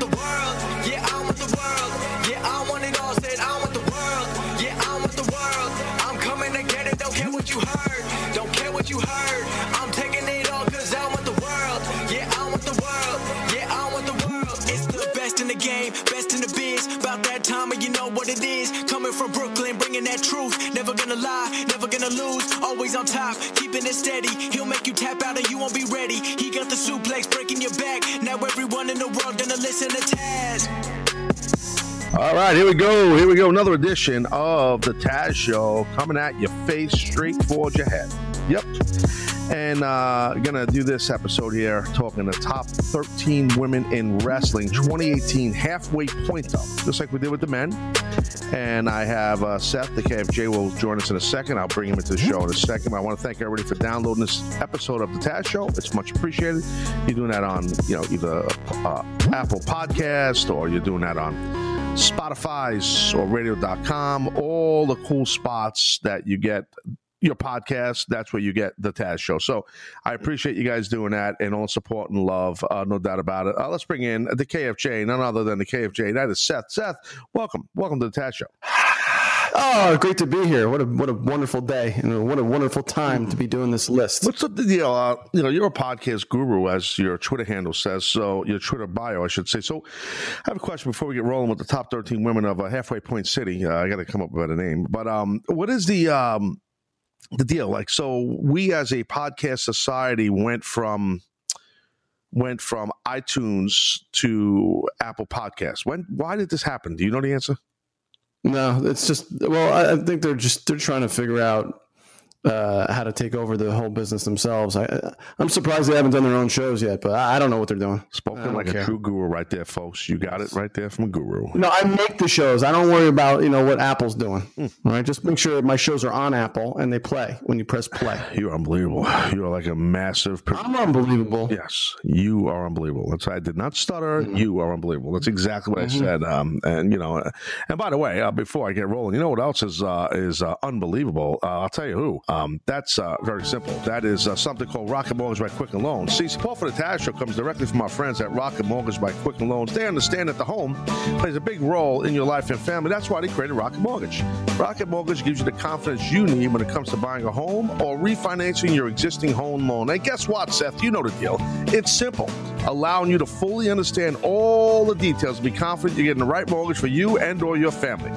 the world. Yeah, I want the world. Yeah, I want it all. Said I want the world. Yeah, I want the world. I'm coming to get it. Don't care what you heard. Don't care what you heard. I'm taking it all cause I want the world. Yeah, I want the world. Yeah, I want the world. It's the best in the game, best in the biz. About that time and you know what it is. Coming from Brooklyn, that truth. Never gonna lie, never gonna lose. Always on top, keeping it steady. He'll make you tap out and you won't be ready. He got the suplex breaking your back. Now everyone in the world gonna listen to Taz. All right, here we go. Here we go. Another edition of the Taz Show coming at your face, straight towards your head. Yep. And uh gonna do this episode here talking the top 13 women in wrestling 2018 halfway point up, just like we did with the men. And I have uh, Seth, the KFJ, will join us in a second. I'll bring him into the show in a second. I want to thank everybody for downloading this episode of the Taz Show. It's much appreciated. You're doing that on, you know, either uh, Apple Podcast or you're doing that on Spotify's or radio.com, all the cool spots that you get your podcast. That's where you get the Taz show. So I appreciate you guys doing that and all support and love. Uh, no doubt about it. Uh, let's bring in the KFJ, none other than the KFJ. That is Seth. Seth, welcome. Welcome to the Taz show. Oh, great to be here! What a what a wonderful day, and what a wonderful time to be doing this list. What's up the deal? Uh, you know, you're a podcast guru, as your Twitter handle says. So your Twitter bio, I should say. So I have a question before we get rolling with the top 13 women of a halfway point city. Uh, I got to come up with a name, but um, what is the um, the deal? Like, so we as a podcast society went from went from iTunes to Apple Podcasts. When? Why did this happen? Do you know the answer? No, it's just well, I, I think they're just they're trying to figure out uh, how to take over the whole business themselves. I, I'm surprised they haven't done their own shows yet, but I, I don't know what they're doing. Spoken don't like a true guru, right there, folks. You got it right there from a guru. No, I make the shows. I don't worry about you know what Apple's doing. Hmm. All right, just make sure my shows are on Apple and they play when you press play. You're unbelievable. You are like a massive. pro- I'm unbelievable. Yes, you are unbelievable. That's why I did not stutter. Mm-hmm. You are unbelievable. That's exactly what I said. Um, and you know, uh, and by the way, uh, before I get rolling, you know what else is uh, is uh, unbelievable? Uh, I'll tell you who. Um, that's uh, very simple. That is uh, something called Rocket Mortgage by Quicken Loans. See, support for the Taz Show comes directly from our friends at Rocket Mortgage by Quicken Loans. They understand that the home plays a big role in your life and family. That's why they created Rocket Mortgage. Rocket Mortgage gives you the confidence you need when it comes to buying a home or refinancing your existing home loan. And guess what, Seth? You know the deal. It's simple, allowing you to fully understand all the details and be confident you're getting the right mortgage for you and or your family.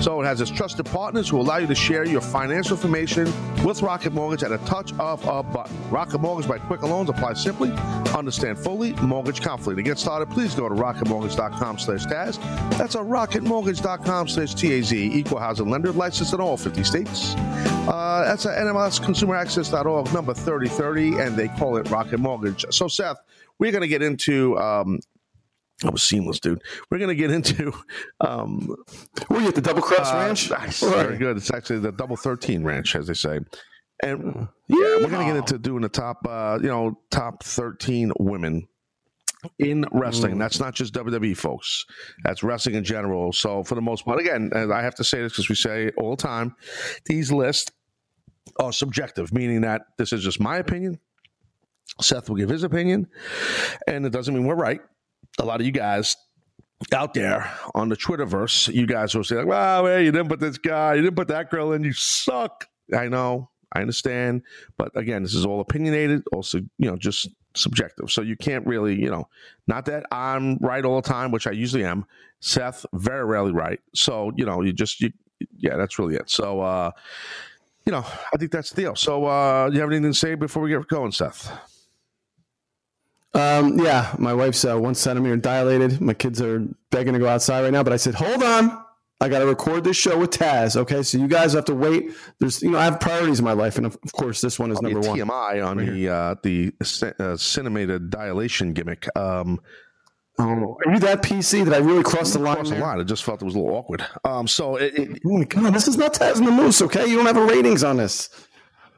So it has its trusted partners who allow you to share your financial information with Rocket Mortgage at a touch of a button. Rocket Mortgage by Quicken Loans apply simply, understand fully, mortgage confidently. To get started, please go to rocketmortgage.com slash Taz. That's a rocketmortgage.com slash TAZ. Equal housing lender licensed in all 50 states. Uh, that's at NMLSconsumeraccess.org, number 3030, and they call it Rocket Mortgage. So, Seth, we're going to get into um, that was seamless, dude. We're going to get into um, Were you at the Double Cross uh, Ranch? nice. Right. Very good. It's actually the double thirteen ranch, as they say. And yeah, we're gonna get into doing the top, uh, you know, top thirteen women in wrestling. Hmm. That's not just WWE, folks. That's wrestling in general. So for the most part, again, and I have to say this because we say all the time, these lists are subjective, meaning that this is just my opinion. Seth will give his opinion, and it doesn't mean we're right. A lot of you guys out there on the Twitterverse, you guys will say, like, wow, hey, you didn't put this guy, you didn't put that girl in, you suck. I know, I understand. But again, this is all opinionated, also, you know, just subjective. So you can't really, you know, not that I'm right all the time, which I usually am. Seth, very rarely right. So, you know, you just, you, yeah, that's really it. So, uh, you know, I think that's the deal. So, uh, you have anything to say before we get going, Seth? Um, yeah, my wife's uh, one centimeter dilated. My kids are begging to go outside right now, but I said, hold on. I got to record this show with Taz. Okay, so you guys have to wait. There's, you know, I have priorities in my life, and of, of course, this one is I'll be number one. TMI on the uh, the uh, cinemated dilation gimmick. Um, Oh, are you that PC that I really crossed the line? across the line, I just felt it was a little awkward. Um, so it, it, Oh my god, this is not Taz and the Moose, okay? You don't have a ratings on this.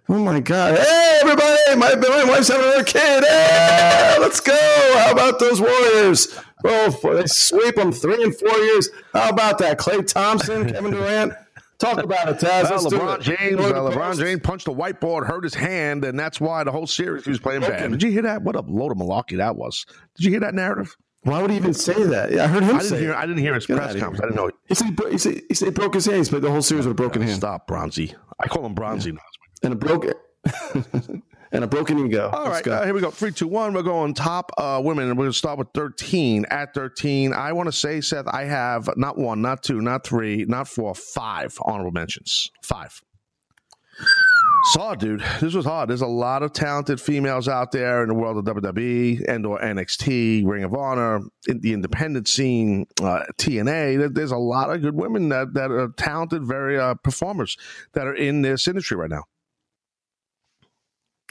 Oh my god! Hey, everybody! My, my wife's having another kid. Hey, let's go! How about those Warriors? Oh, they sweep them three and four years. How about that? Klay Thompson, Kevin Durant. Talk about it, Taz. well, LeBron it. James, uh, LeBron. James punched the whiteboard, hurt his hand, and that's why the whole series he was playing bad. Did you hear that? What a load of malarkey that was. Did you hear that narrative? Why would he even say that? Yeah, I heard him I didn't say hear. it. I didn't hear his Get press conference. I didn't know. He said he, said, he said he broke his hands, but the whole series with a broken hand Stop, Bronzy. I call him Bronzy now. And a broken and a broken ego. All right, uh, here we go. Three, two, one. We're going top uh, women, and we're going to start with thirteen. At thirteen, I want to say, Seth, I have not one, not two, not three, not four, five honorable mentions. Five. Saw, dude. This was hard. There's a lot of talented females out there in the world of WWE and or NXT, Ring of Honor, in the independent scene, uh, TNA. There's a lot of good women that, that are talented, very uh, performers that are in this industry right now.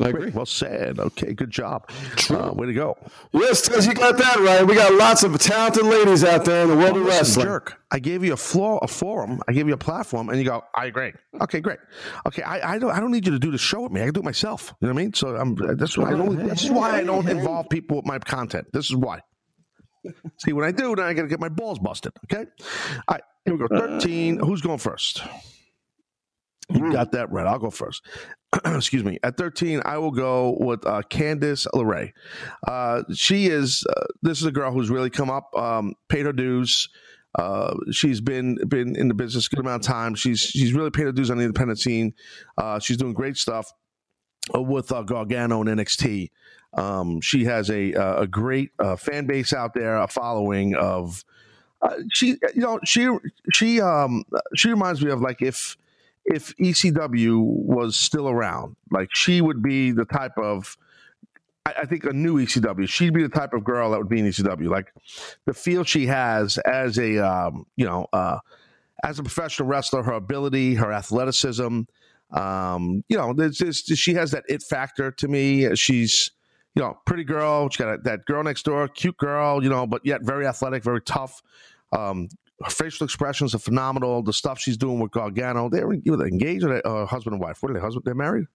I agree. Well said. Okay, good job. Uh, way to go. Yes, because you got that right. We got lots of talented ladies out there in the world Oh, of wrestling. jerk. I gave you a floor, a forum. I gave you a platform, and you go, "I agree." Okay, great. Okay, I, I don't, I don't need you to do the show with me. I can do it myself. You know what I mean? So I'm. That's why I don't. This is why I don't involve people with my content. This is why. See, when I do, then I got to get my balls busted. Okay. All right. Here we go. Thirteen. Who's going first? You got that right. I'll go first. Excuse me. At 13, I will go with uh, Candice LeRae. Uh, she is, uh, this is a girl who's really come up, um, paid her dues. Uh, she's been been in the business a good amount of time. She's she's really paid her dues on the independent scene. Uh, she's doing great stuff uh, with uh, Gargano and NXT. Um, she has a a great uh, fan base out there, a following of. Uh, she you know she she um she reminds me of like if if ECW was still around, like she would be the type of, I, I think a new ECW. She'd be the type of girl that would be in ECW. Like the feel she has as a, um, you know, uh, as a professional wrestler, her ability, her athleticism, um, you know, there's just she has that it factor to me. She's, you know, pretty girl. She got a, that girl next door, cute girl, you know, but yet very athletic, very tough. Um, her facial expressions are phenomenal. The stuff she's doing with Gargano, they're you know, they're engaged or they, uh, husband and wife. What are they? Husband? They're married.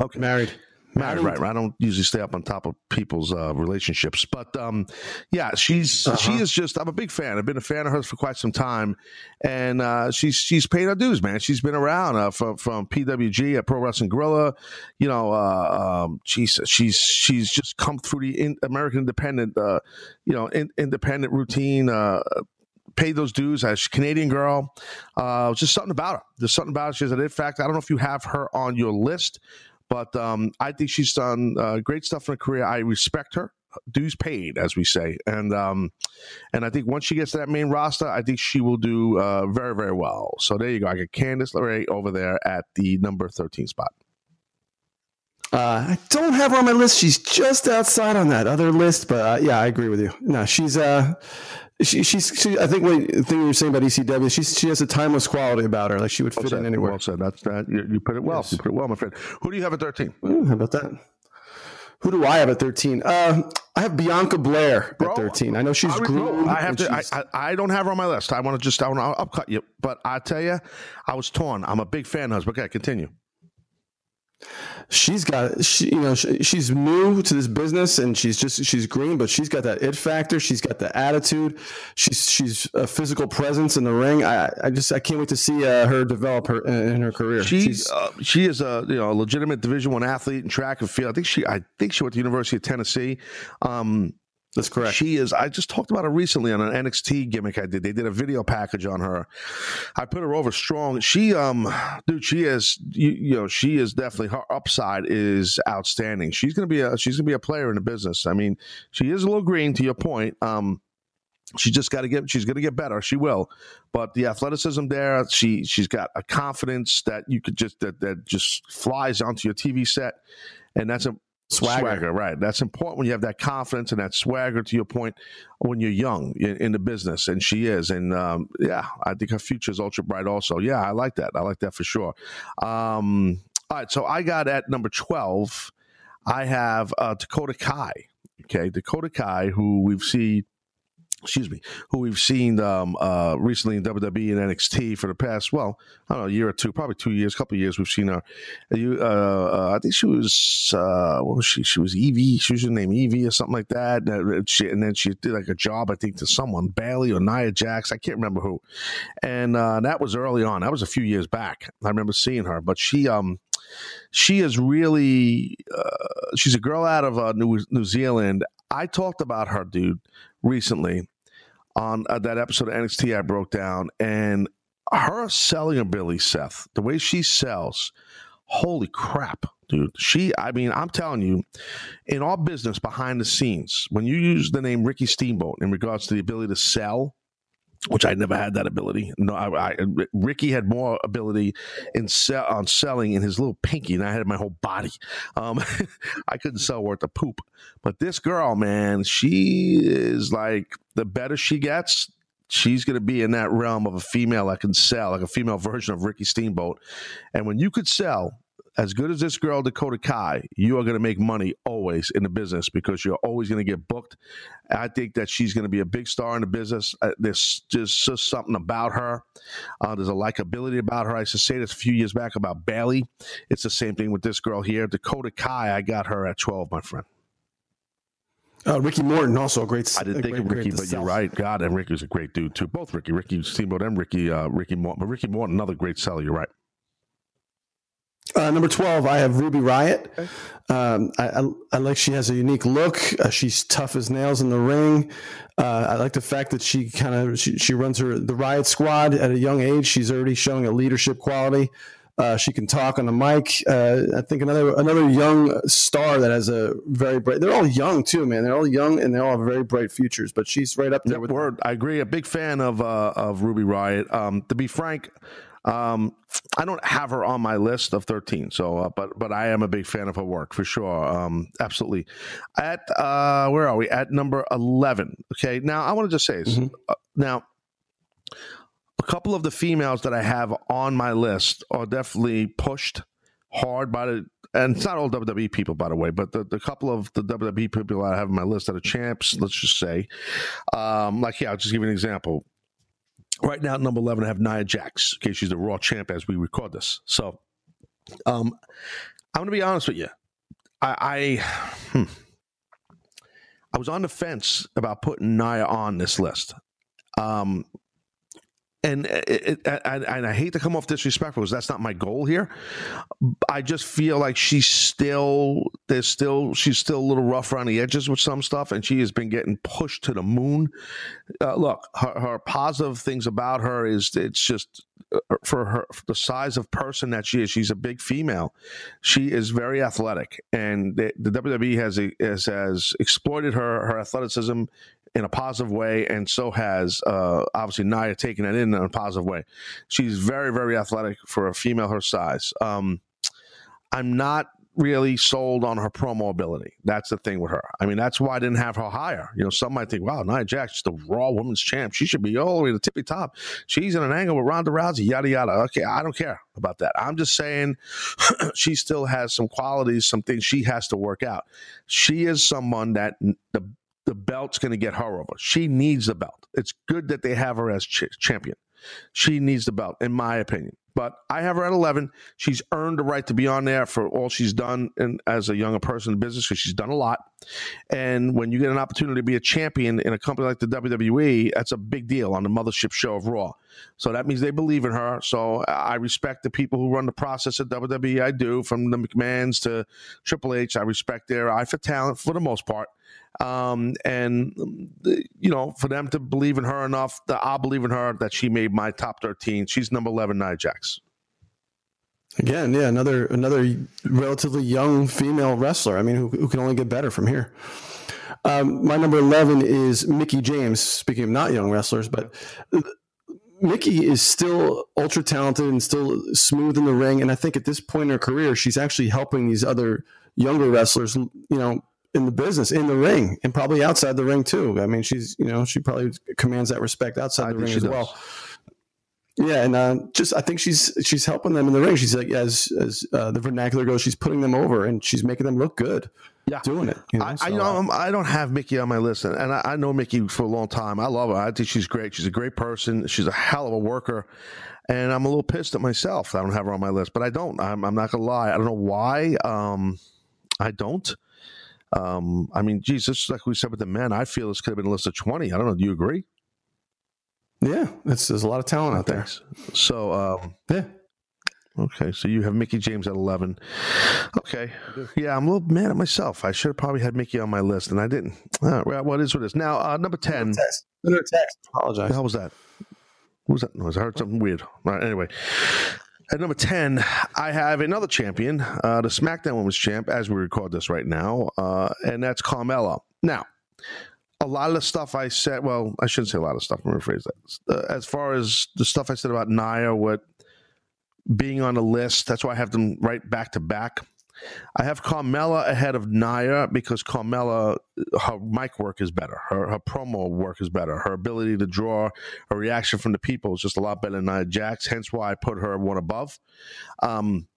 Okay, Married. married, right? right. I don't usually stay up on top of people's uh, relationships, but um, yeah, she's she Uh-huh. is just. I'm a big fan. I've been a fan of hers for quite some time, and uh, she's she's paid her dues, man. She's been around uh, from from PWG at Pro Wrestling Guerrilla. You know, uh, um, she's she's she's just come through the in, American Independent, uh, you know, in, independent routine. Paid those dues as Canadian girl. Uh, just something about her. There's something about her. She has an it factor. I don't know if you have her on your list, but um, I think she's done uh, great stuff in her career. I respect her. Dues paid, as we say, and um, and I think once she gets to that main roster, I think she will do uh, very very well. So there you go. I got Candice LeRae over there at the number thirteen spot. Uh, I don't have her on my list. She's just outside on that other list, but uh, yeah, I agree with you. No, she's uh, she, she's she, I think what the thing you were saying about ECW, she's she has a timeless quality about her. Like she would fit Well in anywhere. Well said. That's that. You, you put it well. Yes. You put it well, my friend. Who do you have at thirteen? Ooh, how about that? Who do I have at 13? Uh, I have Bianca Belair Bro, at 13. I know she's I, groomed. I have to. I, I, I don't have her on my list. I want to just. I want to upcut you, but I tell you, I was torn. I'm a big fan of hers. But okay, continue. She's got she you know she, she's new to this business and she's just she's green but she's got that it factor she's got the attitude she's she's a physical presence in the ring i i just i can't wait to see uh, her develop her in her career She's uh, she is a you know a legitimate Division One athlete in track and field. I think she I think she went to the University of Tennessee. Um, that's correct She is. I just talked about her recently on an NXT gimmick I did. They did a video package on her. I put her over strong. She, um, dude, she is. You, you know, she is definitely her upside is outstanding. She's gonna be a she's gonna be a player in the business. I mean, she is a little green to your point. Um, she just got to get. She's gonna get better. She will. But the athleticism there, she she's got a confidence that you could just that that just flies onto your TV set, and that's a Swagger. right? That's important when you have that confidence and that swagger. To your point, when you're young in, in the business, and she is, and um, yeah, I think her future is ultra bright. Also, yeah, I like that. I like that for sure. Um, all right, so I got at number twelve. I have uh, Dakota Kai. Okay, Dakota Kai, who we've seen excuse me, who we've seen um, uh, recently in WWE and NXT for the past, well, I don't know, a year or two, probably two years, couple years. We've seen her. You, uh, uh, I think she was, uh, what was she? She was Evie. She was her name Evie or something like that. And, she, and then she did like a job, I think, to someone, Bayley or Nia Jax. I can't remember who. And uh, that was early on. That was a few years back. I remember seeing her, but she, um, she is really, uh, she's a girl out of New, New Zealand I talked about her, dude, recently on uh, that episode of NXT I broke down, and her selling ability, Seth, the way she sells, holy crap, dude. She, I mean, I'm telling you, in all business behind the scenes, when you use the name Ricky Steamboat in regards to the ability to sell, which I never had that ability. No, I, I, Ricky had more ability in sell, on selling in his little pinky, and I had my whole body. Um, I couldn't sell worth a poop. But this girl, man, she is like the better she gets, she's going to be in that realm of a female that can sell, like a female version of Ricky Steamboat. And when you could sell as good as this girl, Dakota Kai, you are going to make money always in the business because you're always going to get booked. I think that she's going to be a big star in the business. Uh, there's just, just something about her. Uh, there's a likability about her. I used to say this a few years back about Bayley. It's the same thing with this girl here. Dakota Kai, I got her at 12, my friend. Uh, Ricky Morton, also a great. I didn't think great, of Ricky, but you're right. God, and Ricky's a great dude too. Both Ricky, Ricky Steamboat, and Ricky, uh, Ricky Morton. But Ricky Morton, another great seller. You're right. Uh, number 12, I have Ruby Riot. Um, I, I, I, like she has a unique look. Uh, she's tough as nails in the ring. Uh, I like the fact that she kind of she, she, runs her the Riot Squad at a young age. She's already showing a leadership quality. Uh, she can talk on the mic. Uh, I think another another young star that has a very bright. They're all young too, man. They're all young and they all have very bright futures. But she's right up there yep, with. Word, I agree. A big fan of uh, of Ruby Riot. Um, to be frank, um, I don't have her on my list of 13, so uh, but but I am a big fan of her work for sure. Um, absolutely. At uh, where are we? At number 11. Okay. Now I want to just say this. Mm-hmm. Uh, now a couple of the females that I have on my list are definitely pushed hard by the and it's not all WWE people, by the way, but the, the couple of the WWE people I have on my list that are champs, let's just say, um, like, yeah, I'll just give you an example. Right now, number 11, I have Nia Jax. Okay, she's the Raw champ as we record this. So, um, I'm going to be honest with you. I, I, hmm, I was on the fence about putting Nia on this list. Um, and it, it, and I hate to come off disrespectful because that's not my goal here. I just feel like she's still there's still she's still a little rough around the edges with some stuff, and she has been getting pushed to the moon. Uh, look, her, her, positive things about her is it's just uh, for her for the size of person that she is. She's a big female. She is very athletic, and the, the WWE has, has has exploited her her athleticism in a positive way, and so has uh, obviously Nia taking it in in a positive way. She's very, very athletic for a female her size. Um, I'm not really sold on her promo ability. That's the thing with her. I mean, that's why I didn't have her higher. You know, some might think, wow, Nia Jax is the Raw Women's Champ. She should be all the way to the tippy top. She's in an angle with Ronda Rousey, yada, yada. Okay, I don't care about that. I'm just saying she still has some qualities, some things she has to work out. She is someone that the the belt's going to get her over. She needs the belt. It's good that they have her as ch- champion. She needs the belt, in my opinion. But I have her at 11. She's earned the right to be on there for all she's done in, as a younger person in business because she's done a lot. And when you get an opportunity to be a champion in a company like the WWE, that's a big deal on the mothership show of Raw. So that means they believe in her. So I respect the people who run the process at WWE. I do, from the McMahons to Triple H. I respect their eye for talent for the most part. Um, and you know, for them to believe in her enough, that I'll believe in her that she made my top thirteen. She's number eleven, Nia Jax. Again, yeah, another another relatively young female wrestler. I mean, who, who can only get better from here. Um, my number eleven is Mickie James. Speaking of not young wrestlers, but Mickie is still ultra talented and still smooth in the ring. And I think at this point in her career, she's actually helping these other younger wrestlers, you know, in the business, in the ring, and probably outside the ring too. I mean, she's you know she probably commands that respect outside I the ring as does. well. Yeah, and uh, just I think she's she's helping them in the ring. She's like as as uh, the vernacular goes, she's putting them over and she's making them look good. Yeah, doing it. You know, I, so, I, know I don't have Mickie on my list, and, I, I, know Mickie for a long time. I love her. I think she's great. She's a great person. She's a hell of a worker, and I'm a little pissed at myself. I don't have her on my list, but I don't. I'm, I'm not gonna lie. I don't know why. Um, I don't. Um, I mean, Jesus, like we said with the men, I feel this could have been a list of 20. I don't know. Do you agree? Yeah, it's, there's a lot of talent out there. So, um, yeah. Okay, so you have Mickie James at eleven. Okay, yeah, I'm a little mad at myself. I should have probably had Mickie on my list, and I didn't. Uh, well, what is what is now? Uh, number ten. Text. text. Apologize. Hell was that? What was that noise? I heard something weird. All right, anyway. At number 10, I have another champion, uh, the SmackDown Women's Champ, as we record this right now, uh, and that's Carmella. Now, a lot of the stuff I said, well, I shouldn't say a lot of stuff. Let me rephrase that. Uh, as far as the stuff I said about Nia, what being on the list, that's why I have them right back to back. I have Carmella ahead of Nia because Carmella, her mic work is better. Her, her promo work is better. Her ability to draw a reaction from the people is just a lot better than Nia Jax. Hence why I put her one above. Um,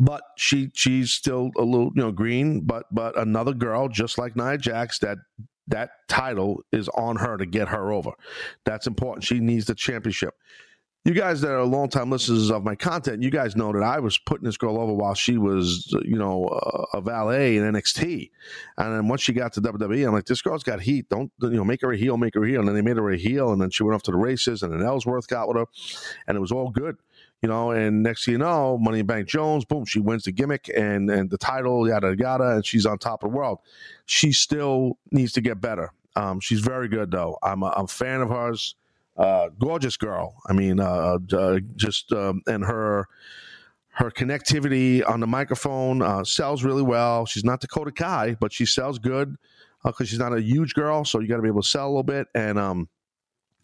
but she she's still a little you know green. But but another girl just like Nia Jax that that title is on her to get her over. That's important. She needs the championship you guys that are longtime listeners of my content, you guys know that I was putting this girl over while she was, you know, a valet in NXT, and then once she got to WWE, I'm like, this girl's got heat. Don't you know, make her a heel, make her a heel, and then they made her a heel, and then she went off to the races, and then Ellsworth got with her, and it was all good, you know. And next thing you know, Money Bank Jones, boom, she wins the gimmick and and the title, yada yada, and she's on top of the world. She still needs to get better. Um, she's very good though. I'm a, I'm a fan of hers uh, gorgeous girl. I mean, uh, uh, just um, and her her connectivity on the microphone uh, sells really well. She's not Dakota Kai, but she sells good because uh, she's not a huge girl. So you got to be able to sell a little bit. And um,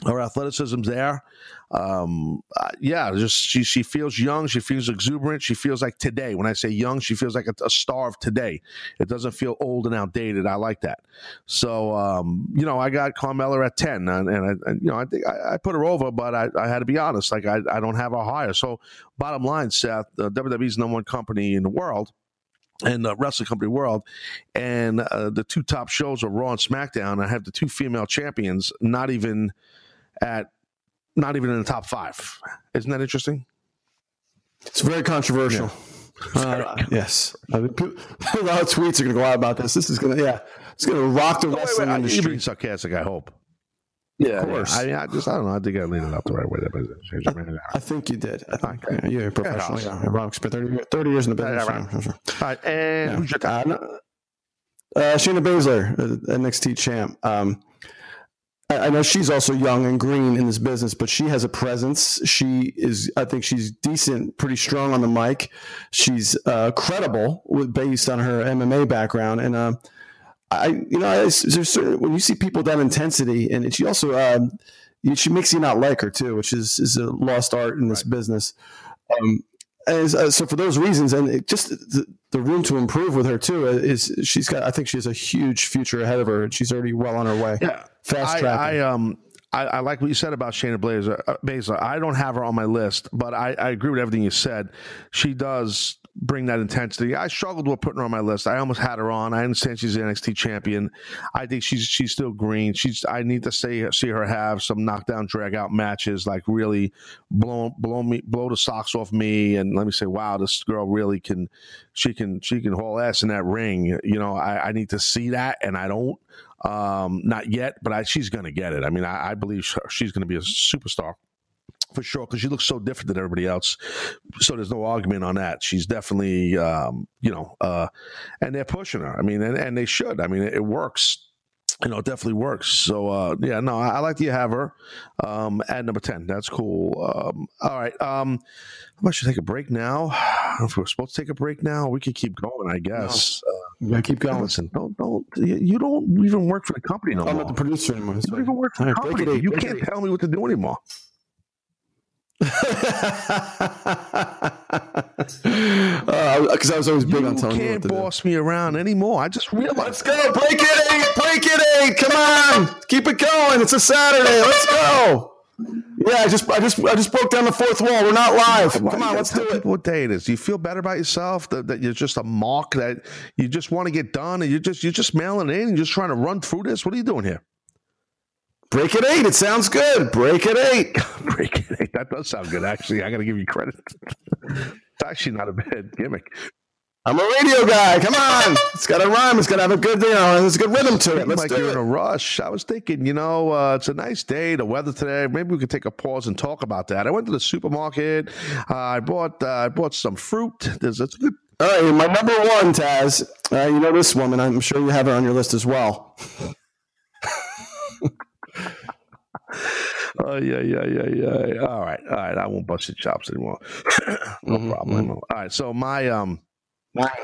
her athleticism's there. Um, uh, yeah, just she she feels young. She feels exuberant. She feels like today. When I say young, she feels like a, a star of today. It doesn't feel old and outdated. I like that. So um, you know, I got Carmella at ten, and, and, I, and you know, I think I, I, put her over, but I, I, had to be honest. Like I, I don't have her higher. So bottom line, Seth, uh, WWE's number one company in the world and the wrestling company world, and uh, the two top shows are Raw and SmackDown. I have the two female champions, not even at not even in the top five. Isn't that interesting? It's very controversial. Yeah. Uh, yes, a lot of tweets are going to go out about this. This is going to, yeah, it's going to rock the oh, wrestling wait, wait, industry. You're being sarcastic, I hope. Yeah, of course. Yeah. I mean, I just, I don't know. I think I laid it out the right way. I, I think you did. I think yeah, you're a professional. Yeah, yeah. Wrong. 30, 30 years in the business. Yeah, right. All right, and yeah. uh, uh, Shayna Baszler, uh, NXT champ. Um, I know she's also young and green in this business, but she has a presence. She is, I think, she's decent, pretty strong on the mic. She's uh, credible with, based on her MMA background, and uh, I, you know, I, certain, when you see people that intensity, and she also, um, she makes you not like her too, which is is a lost art in this right. business. Um, uh, so for those reasons, and just the, the, room to improve with her too is she's got. I think she has a huge future ahead of her, and she's already well on her way. Yeah, fast track. I, I, um. I, I, like what you said about Shayna Blazer. Uh, Baszler. I don't have her on my list, but I, I agree with everything you said. She does bring that intensity. I struggled with putting her on my list. I almost had her on. I understand she's the NXT champion. I think she's she's still green. She's I need to see see her have some knockdown drag out matches, like really blow blow me blow the socks off me, and let me say, wow, this girl really can she can she can haul ass in that ring. You know, I, I need to see that, and I don't. Um, not yet, but I, she's going to get it. I mean, I, I believe she's going to be a superstar for sure because she looks so different than everybody else. So there's no argument on that. She's definitely, um, you know, uh, and they're pushing her. I mean, and, and they should. I mean, it, it works. You know, it definitely works. So uh, yeah, no, I, I like that you have her um, at number ten. That's cool. Um, all right. Um, how about you take a break now? if we're supposed to take a break now, we could keep going. I guess. No. Uh, yeah, keep going. Listen, don't don't you don't even work for the company no I'm more. not the producer anymore. You don't even work for the company. You can't tell me what to do anymore because uh, I was always big you on telling you. can't boss me around anymore. I just realized. Let's go. Break it eight. Break it eight. Come on. Keep it going. It's a Saturday. Let's go. Yeah, I just, I just, I just broke down the fourth wall. We're not live. Come on, let's do it. What day it is? Do you feel better about yourself that, that you're just a mock that you just want to get done and you're just, you're just mailing in and you're just trying to run through this? What are you doing here? Break it eight. It sounds good. Break it eight. Break it eight. That does sound good, actually. I got to give you credit. it's actually not a bad gimmick. I'm a radio guy. Come on, it's got to rhyme. It's got to have a good, you know, there's a good rhythm to it. Let's like do you're it. in a rush. I was thinking, you know, uh, it's a nice day. The weather today. Maybe we could take a pause and talk about that. I went to the supermarket. Uh, I bought uh, I bought some fruit. There's a good. All right, my number one, Taz. Uh, you know this woman. I'm sure you have her on your list as well. Oh yeah, yeah, yeah, yeah. All right, all right. I won't bust your chops anymore. no Mhm, problem. All right. So my um.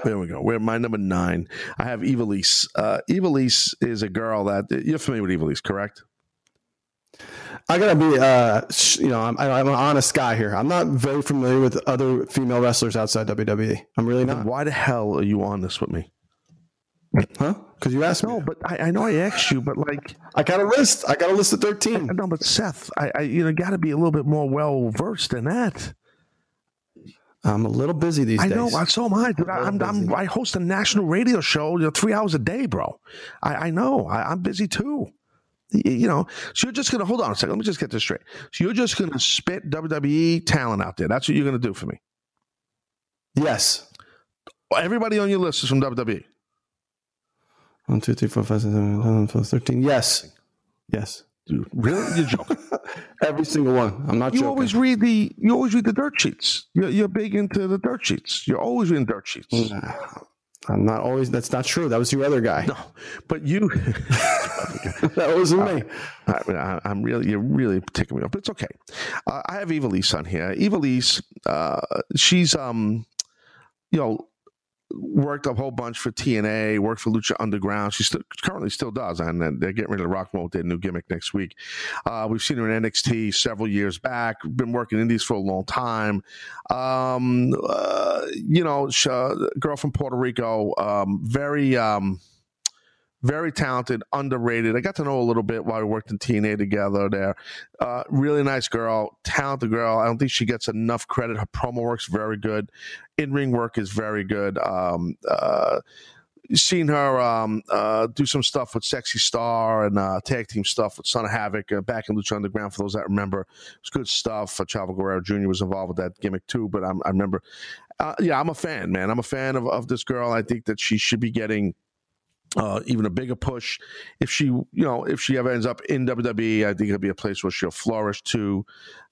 There we go. We're my number nine. I have Ivelisse. Uh, Ivelisse is a girl that you're familiar with. Ivelisse, correct? I gotta be, uh, you know, I'm, I'm an honest guy here. I'm not very familiar with other female wrestlers outside WWE. I'm really Then not, why the hell are you on this with me? Huh? Because you asked me. No, but I, I know I asked you, but like, I got a list. I got a list of 13. no, but Seth, I, I you know, got to be a little bit more well versed than that. I'm a little busy these I days. I know. So am I. Dude. I, I'm, I'm. I host a national radio show, you know, three hours a day, bro. I, I know. I, I'm busy too. You know, so you're just gonna hold on a second. Let me just get this straight. So you're just gonna spit WWE talent out there. That's what you're gonna do for me. Yes. Everybody on your list is from. WWE. One, two, three, four, five, six, seven, eight, nine, 10, 12, 13. Yes. Yes. Dude, really? You're joking. Every single one. I'm not you joking. always read the you always read the dirt sheets. You're, you're big into the dirt sheets. You're always reading dirt sheets. Nah, I'm not always. That's not true. That was your other guy. No, but you. that wasn't me. I, I'm really, you're really ticking me off, but it's okay. Uh, I have Ivelisse on here. Ivelisse, uh, she's, um, you know, worked a whole bunch for TNA, worked for Lucha Underground. She currently still does, and they're getting ready to rock with their new gimmick next week. Uh, we've seen her in NXT several years back. Been working in indies for a long time. Um, uh, you know, she, uh, girl from Puerto Rico, um, very. Um, very talented, underrated. I got to know a little bit while we worked in TNA together there. Uh, really nice girl, talented girl. I don't think she gets enough credit. Her promo work's very good. In ring work is very good. Um, uh, seen her um, uh, do some stuff with Sexy Star and uh, tag team stuff with Son of Havoc uh, back in Lucha Underground. For those that remember, it was good stuff. Uh, Chavo Guerrero Jr. was involved with that gimmick too. But I'm, I remember, uh, yeah, I'm a fan, man. I'm a fan of, of this girl. I think that she should be getting uh, even a bigger push. If she, you know, if she ever ends up in WWE, I think it'll be a place where she'll flourish too.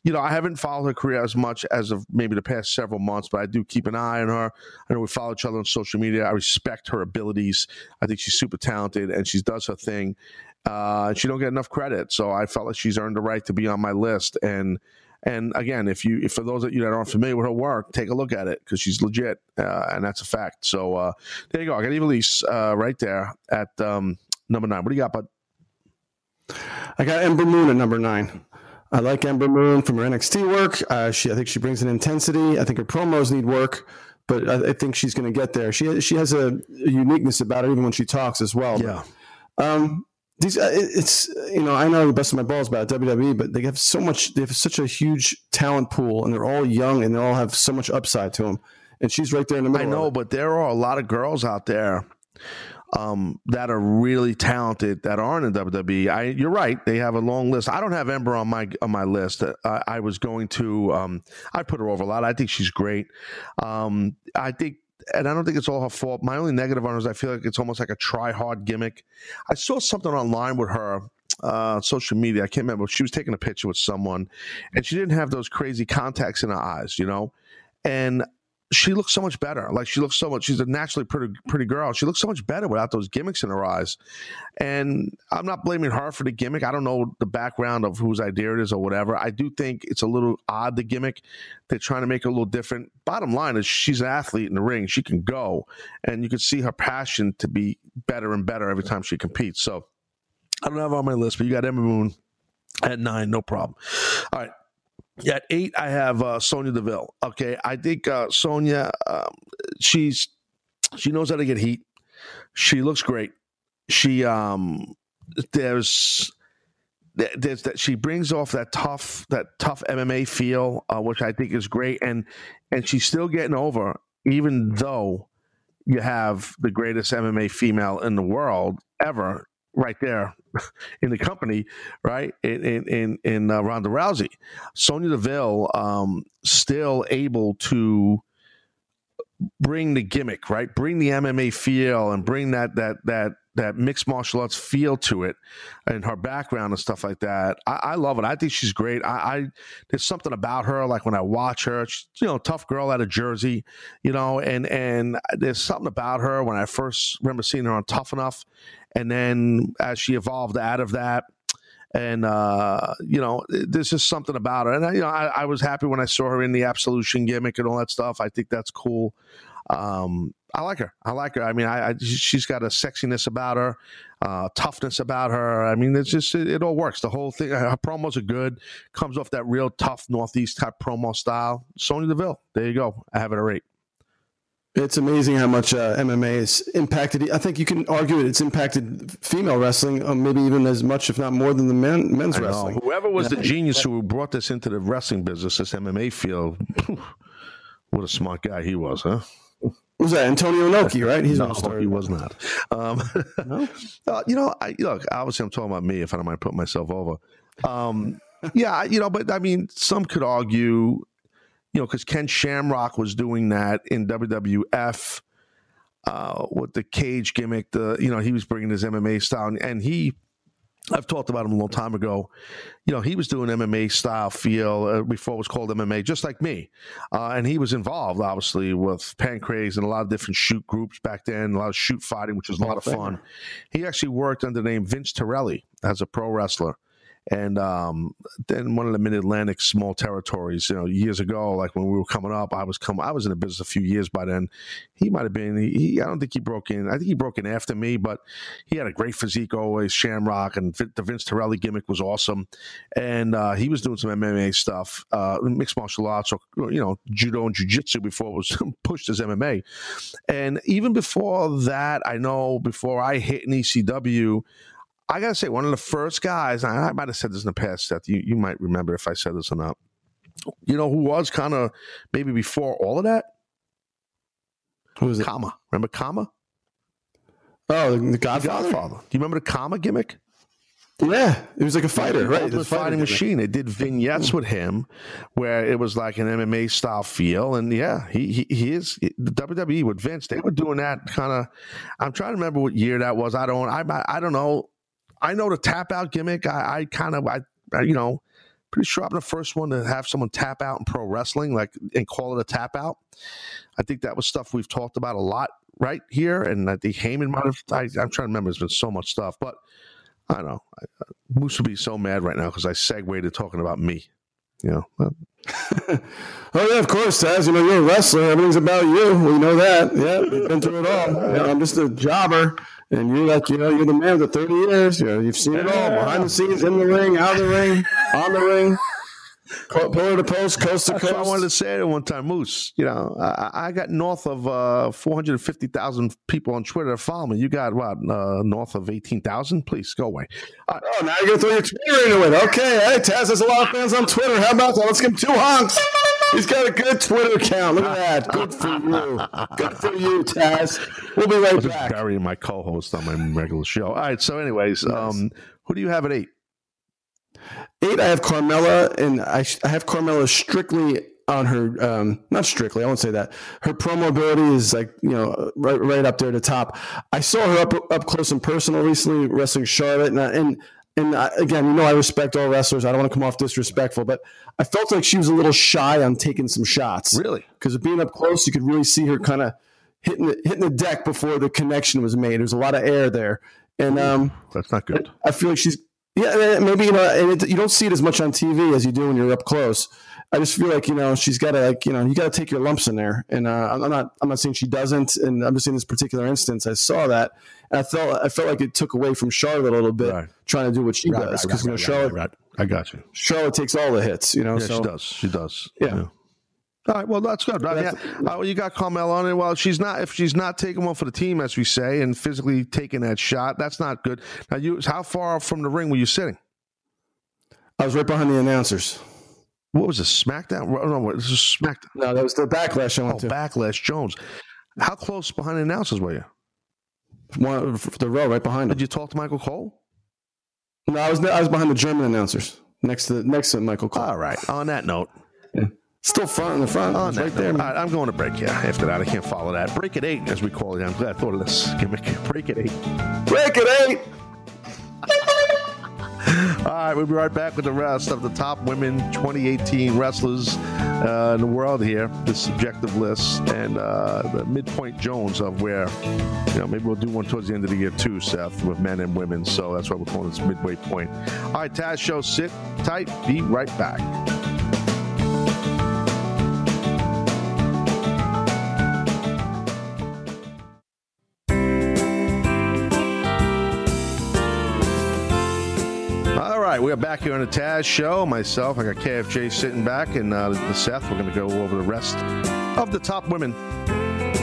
You know, I haven't followed her career as much as of maybe the past several months, but I do keep an eye on her. I know we follow each other on social media. I respect her abilities. I think she's super talented and she does her thing. Uh, she don't get enough credit, so I felt like she's earned the right to be on my list. And and again, if you, if for those of you that aren't familiar with her work, take a look at it because she's legit, uh, and that's a fact. So uh, there you go. I got Ivelisse uh, right there at um, number nine. What do you got, bud? I got Ember Moon at number nine. I like Ember Moon from her NXT work. Uh, she, I think she brings an intensity. I think her promos need work, but I, I think she's going to get there. She she has a, a uniqueness about her, even when she talks as well. Yeah, Um, these uh, it's you know I know the best of my balls about WWE, but they have so much. They have such a huge talent pool, and they're all young, and they all have so much upside to them. And she's right there in the middle. I know, but there are a lot of girls out there um, that are really talented that aren't in WWE. I, you're right; they have a long list. I don't have Ember on my on my list. I, I was going to. Um, I put her over a lot. I think she's great. Um, I think. And I don't think it's all her fault. My only negative on her is I feel like it's almost like a try hard gimmick. I saw something online with her uh, social media. I can't remember. She was taking a picture with someone, and she didn't have those crazy contacts in her eyes, you know. And she looks so much better. Like she looks so much. She's a naturally pretty pretty girl. She looks so much better without those gimmicks in her eyes. And I'm not blaming her for the gimmick. I don't know the background of whose idea it is or whatever. I do think it's a little odd the gimmick. They're trying to make it a little different. Bottom line is she's an athlete in the ring. She can go, and you can see her passion to be better and better every time she competes. So I don't have on my list, but you got Ember Moon at nine, no problem. All right. At eight, I have uh, Sonya Deville. Okay, I think uh, Sonya, um, she's she knows how to get heat. She looks great. She um, there's there's that she brings off that tough that tough MMA feel, uh, which I think is great, and and she's still getting over, even though you have the greatest MMA female in the world ever right there in the company, right? In in in, in uh, Ronda Rousey, Sonya Deville um, still able to bring the gimmick, right? Bring the MMA feel and bring that that that that mixed martial arts feel to it and her background and stuff like that. I, I love it. I think she's great. I, I, there's something about her, like when I watch her, she's, you know, tough girl out of Jersey, you know, and and there's something about her when I first remember seeing her on Tough Enough, and then as she evolved out of that. And uh, you know, there's just something about her, and I, you know, I, I was happy when I saw her in the Absolution gimmick and all that stuff. I think that's cool. Um, I like her. I like her. I mean, I, I she's got a sexiness about her, uh, toughness about her. I mean, it's just it, it, all works. The whole thing. Her promos are good. Comes off that real tough Northeast type promo style. Sonya Deville. There you go. I have it at eight. It's amazing how much uh, MMA has impacted. I think you can argue it. It's impacted female wrestling, uh, maybe even as much, if not more, than the men, men's wrestling. Whoever was the genius who brought this into the wrestling business, this MMA field, what a smart guy he was, huh? Was that Antonio Inoki, right? He's no, he was not. Um, no? uh, you know, I, look, obviously, I'm talking about me. If I don't mind putting myself over, um, yeah, you know, but I mean, some could argue, you know, because Ken Shamrock was doing that in WWF uh, with the cage gimmick. The you know, he was bringing his MMA style, and he I've talked about him a long time ago. You know, he was doing MMA style feel uh, before it was called MMA, just like me. Uh, and he was involved, obviously, with Pancrase and a lot of different shoot groups back then, a lot of shoot fighting, which was a lot of fun. He actually worked under the name Vince Torelli as a pro wrestler and um, then one of the mid Atlantic small territories. You know, years ago, like when we were coming up, I was come. I was in the business a few years by then. He might have been. He, he, I don't think he broke in. I think he broke in after me, but he had a great physique always. Shamrock and the Vince Torelli gimmick was awesome, and uh, he was doing some MMA stuff, uh, mixed martial arts, or you know, judo and jujitsu before it was pushed as MMA. And even before that, I know before I hit an ECW. I gotta say, one of the first guys, I might have said this in the past, Seth. You, you might remember if I said this or not. You know who was kind of maybe before all of that? Who was it? Kama. Remember Kama? Oh, the Godfather. The Godfather. Do you remember the Kama gimmick? Yeah, it was like a fighter, right? The fighting machine. They did vignettes with him where it was like an MMA style feel, and yeah, he he, he is the WWE with Vince. They were doing that kind of. I'm trying to remember what year that was. I don't. I I don't know. I know the tap out gimmick. I, I kind of, I, I, you know, pretty sure I'm the first one to have someone tap out in pro wrestling, like and call it a tap out. I think that was stuff we've talked about a lot right here, and I think Heyman might have. I, am trying to remember. There's been so much stuff, but I don't know. I, Moose would be so mad right now because I segued to talking about me. You know. oh yeah, of course, Taz. You know you're a wrestler. Everything's about you. We know that. Yeah, we've been through it all. Yeah, I'm just a jobber. And you're like, you know, you're the man for 30 years. You know, you've seen it all behind the scenes, in the ring, out of the ring, on the ring, pillar to post, coast to That's coast. I wanted to say it one time, Moose. You know, I, I got north of uh, 450,000 people on Twitter follow me. You got what, uh, north of 18,000? Please go away. Uh, oh, now you're going to throw your Twitter into it. Okay. Hey, Taz, there's a lot of fans on Twitter. How about that? Let's give him two honks. He's got a good Twitter account. Look at that. Good for you. Good for you, Taz. We'll be right back. Burying my co-host on my regular show. All right. So, anyways, yes. um, who do you have at eight? Eight. I have Carmella, and I, I have Carmella strictly on her. Um, not strictly. I won't say that. Her promo ability is like you know right right up there at the top. I saw her up up close and personal recently wrestling Charlotte, and, and and I, again, you know, I respect all wrestlers. I don't want to come off disrespectful, but I felt like she was a little shy on taking some shots. Really? Because being up close, you could really see her kind of hitting the, hitting the deck before the connection was made. There's a lot of air there, and um, that's not good. I feel like she's yeah, maybe you know, and it, you don't see it as much on TV as you do when you're up close. I just feel like you know she's got to like you know you got to take your lumps in there, and uh, I'm not I'm not saying she doesn't, and I'm just in this particular instance I saw that, and I felt I felt like it took away from Charlotte a little bit right. trying to do what she right, does because right, you know Charlotte I got you Charlotte takes all the hits, you know. Yeah, so. she does. She does. Yeah. yeah. All right, well that's good. That's, yeah. uh, you got Carmel on it. Well, she's not if she's not taking one for the team, as we say, and physically taking that shot. That's not good. Now, you how far from the ring were you sitting? I was right behind the announcers. What was this? SmackDown? No, this is SmackDown. No, that was the Backlash I went oh, to. Backlash Jones. How close behind the announcers were you? One, the row right behind. Did you talk to Michael Cole? No, I was I was behind the German announcers next to next to Michael Cole. All right. On that note, yeah. Still front in the front. It's right no. there. All right, I'm going to break. Yeah, after that, I can't follow that. Break at eight, as we call it. I'm glad I thought of this gimmick. Break at eight. Break it eight. All right, we'll be right back with the rest of the top women 2018 wrestlers uh, in the world here. This subjective list and uh, the midpoint Jones of where, you know, maybe we'll do one towards the end of the year too, Seth, with men and women. So that's why we're calling this midway point. All right, Taz Show, sit tight. Be right back. Right, we are back here on the Taz Show. Myself, I got KFJ sitting back, and uh, Seth. We're going to go over the rest of the top women,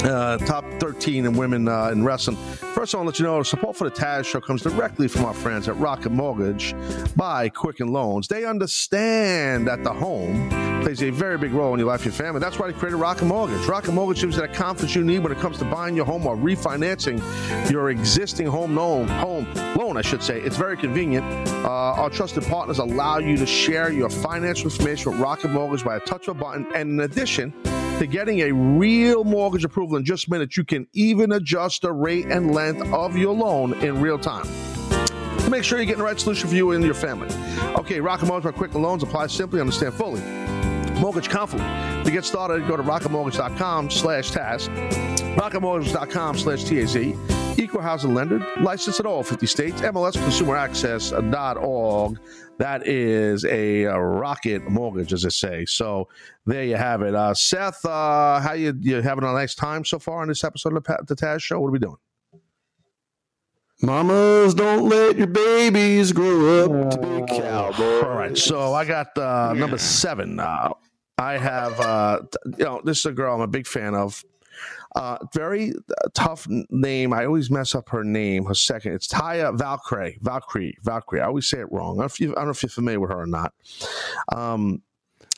uh, top 13 in women uh, in wrestling. First, I want to let you know support for the Taz Show comes directly from our friends at Rocket Mortgage by Quicken Loans. They understand that the home plays a very big role in your life and your family. That's why they created Rocket Mortgage. Rocket Mortgage gives you that confidence you need when it comes to buying your home or refinancing your existing home loan. Home loan, I should say. It's very convenient. Uh, our trusted partners allow you to share your financial information with Rocket Mortgage by a touch of a button. And in addition to getting a real mortgage approval in just minutes, you can even adjust the rate and length of your loan in real time make sure you're getting the right solution for you and your family. Okay, Rocket Mortgage by Quicken Loans apply simply, understand fully. Mortgage confident. To get started, go to rocketmortgage.com slash TAZ, rocketmortgage.com slash TAZ, equal housing lender, licensed in all 50 states, MLS consumer access.org. That is a, uh rocket mortgage, as I say. So there you have it. Uh, Seth, uh, how you, you having a nice time so far on this episode of the, the Taz Show? What are we doing? Mamas, don't let your babies grow up to be cowboys. All right, so I got uh, number seven. now. I have, uh, you know, this is a girl I'm a big fan of. Uh, very uh, tough name. I always mess up her name. Her second. It's Taya Valkyrie. Valkyrie. Valkyrie. I always say it wrong. I don't know if, you, don't know if you're familiar with her or not. Um,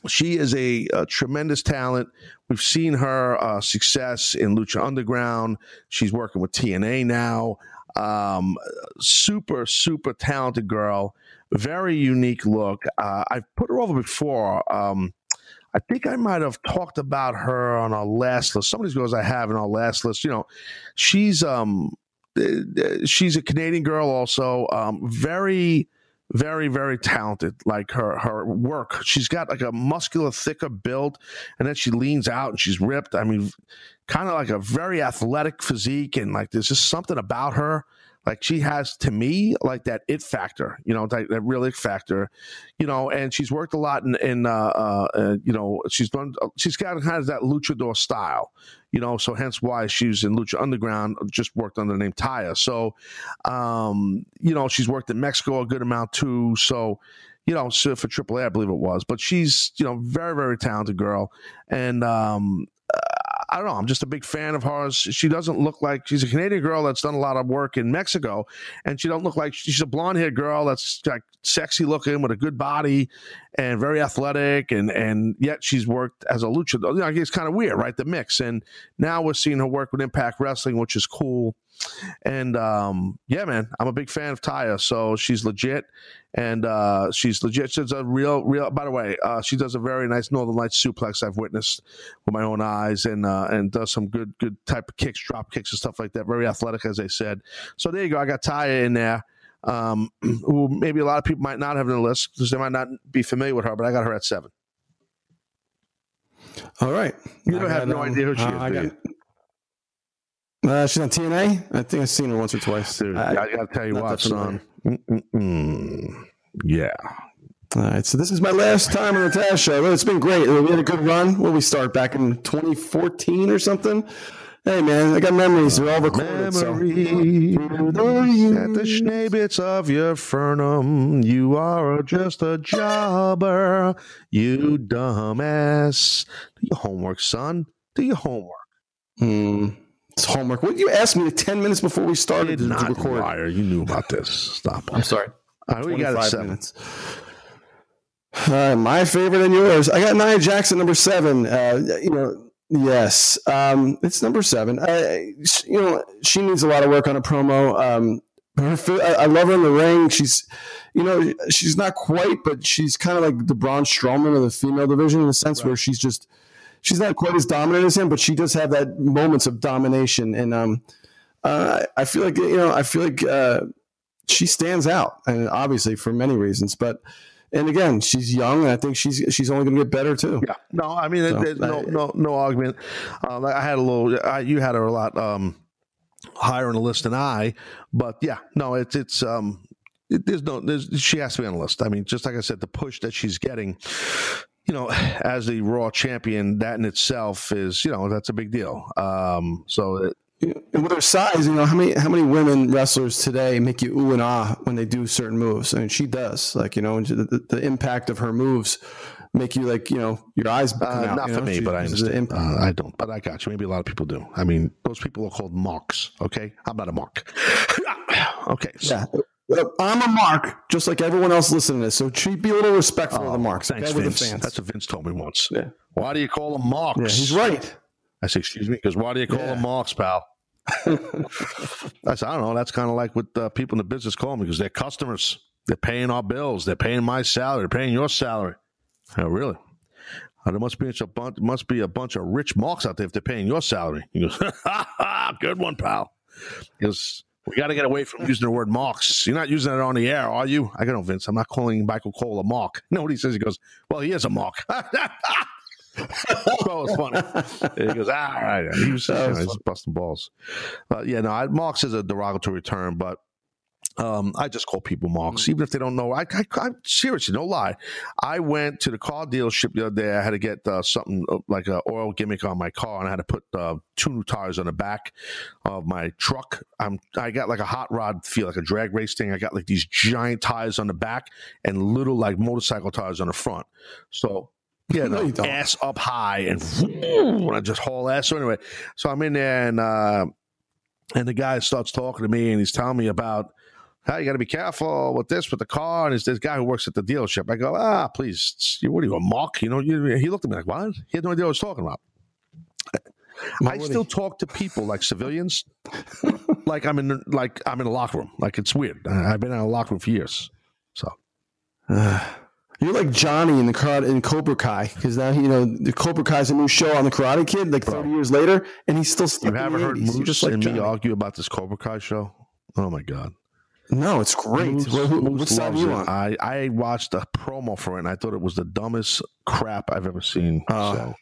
she is a, a tremendous talent. We've seen her uh, success in Lucha Underground. She's working with TNA now. Um, super, super talented girl. Very unique look. Uh, I've put her over before. Um, I think I might have talked about her on our last list. Some of these girls I have in our last list. You know, she's um, she's a Canadian girl, also um, very very very talented like her her work she's got like a muscular thicker build and then she leans out and she's ripped i mean kind of like a very athletic physique and like there's just something about her like she has to me like that it factor you know that, that real it factor you know and she's worked a lot in, in uh, uh, uh you know she's done she's got kind of that luchador style you know so hence why she's in lucha underground just worked under the name taya. So um you know she's worked in mexico a good amount too. So you know for AAA, I believe it was. But she's you know very very talented girl. And um I don't know. I'm just a big fan of hers. She doesn't look like she's a Canadian girl that's done a lot of work in Mexico, and she don't look like she's a blonde haired girl that's like sexy looking with a good body and very athletic, and and yet she's worked as a lucha. You know, it's kind of weird, right? The mix, and now we're seeing her work with Impact Wrestling, which is cool. And um, yeah, man, I'm a big fan of Taya. So she's legit, and uh, she's legit. She's a real, real. By the way, uh, she does a very nice Northern Lights suplex I've witnessed with my own eyes, and uh, and does some good, good type of kicks, drop kicks, and stuff like that. Very athletic, as I said. So there you go. I got Taya in there. Um, who maybe a lot of people might not have in the list because they might not be familiar with her, but I got her at seven. All right. You don't have no um, idea who she uh, is, I got-? Uh, she's on TNA. I think I've seen her once or twice. Dude, I- I, gotta tell you what, son. Mm-mm-mm. Yeah. All right, so this is my last time on the Taz show. It's been great. We had a good run. Where we start back in 2014 or something. Hey man, I got memories. They're all recorded. So. Memory at the schnabits of your Fernum. You are just a jobber, you dumbass. Do your homework, son. Do your homework. Hmm. It's homework. What you asked me 10 minutes before we started Did to, to not record? liar. You knew about this. Stop. I'm sorry. All right, we got it seven. minutes. Uh, my favorite and yours. I got Nia Jax number seven. Uh, you know, yes, um, it's number seven. I, you know, she needs a lot of work on a promo. Um, Her, I I love her in the ring. She's, you know, she's not quite, but she's kind of like the Braun Strowman of the female division in a sense where she's just, she's not quite as dominant as him, but she does have that moments of domination. And um, uh, I feel like you know, I feel like uh, she stands out, and obviously for many reasons. But and again, she's young, and I think she's she's only going to get better too. Yeah, no, I mean, So, there's no, I- no, no argument. Uh, I had a little, I, you had her a lot um, higher on the list than I, but yeah, no, it's it's um, there's no, there's she has to be on the list. I mean, just like I said, the push that she's getting, you know, as the Raw champion, that in itself is, you know, that's a big deal. Um, so it, And with her size, you know how many how many women wrestlers today make you ooh and ah when they do certain moves? I mean, she does. Like you know, the, the, impact of her moves make you like you know your eyes. uh, out, not you for know? me, She- but I this is the understand. Uh, I don't, but I got you. Maybe a lot of people do. I mean, those people are called marks. Okay, I'm not a mark. okay, so, yeah. I'm a mark, just like everyone else listening to this. So treat, be a little respectful of the marks. Oh, thanks, okay, Vince. the fans. That's what Vince told me once. Yeah. Why do you call them marks? yeah, he's right. I said, excuse me, because why do you call Yeah. them marks, pal? I said, I don't know. That's kind of like what uh, people in the business call me because they're customers. They're paying our bills. They're paying my salary. They're paying your salary. Oh, really? Oh, there must be a bunch. Must be a bunch of rich marks out there if they're paying your salary. He goes, "Good one, pal." He goes, "We got to get away from using the word marks. You're not using it on the air, are you?" I go, "No, Vince. I'm not calling Michael Cole a mark." Know what he says? He goes, "Well, he is a mark." so it's funny. And he goes, ah, all right. He was, you That know, he's busting balls. But yeah, no, I, is a derogatory term, but um, I just call people marks, even if they don't know. I, I, I seriously, no lie. I went to the car dealership the other day. I had to get uh, something uh, like an oil gimmick on my car, and I had to put uh, two new tires on the back of my truck. I'm, I got like a hot rod feel, like a drag race thing. I got like these giant tires on the back and little like motorcycle tires on the front. So yeah, No, no, ass up high and when I just haul ass. So anyway, so I'm in there and uh, and the guy starts talking to me and he's telling me about how you got to be careful with this with the car and there's this guy who works at the dealership. I go, ah, please, you- what are you a mark? You know, you, he looked at me like, what? He had no idea what I was talking about. I still talk to people like civilians, like I'm in like I'm in a locker room. Like it's weird. I've been in a locker room for years. So You're like Johnny in the karate in Cobra Kai because now you know the Cobra Kai's a new show on the Karate Kid. Like 30 years later, and he's still you haven't heard 80s. Moose like and Johnny. me argue about this Cobra Kai show? Oh my god. No, it's great. Moose- Moose what side you on? I, I watched a promo for it and I thought it was the dumbest crap I've ever seen. Oh. so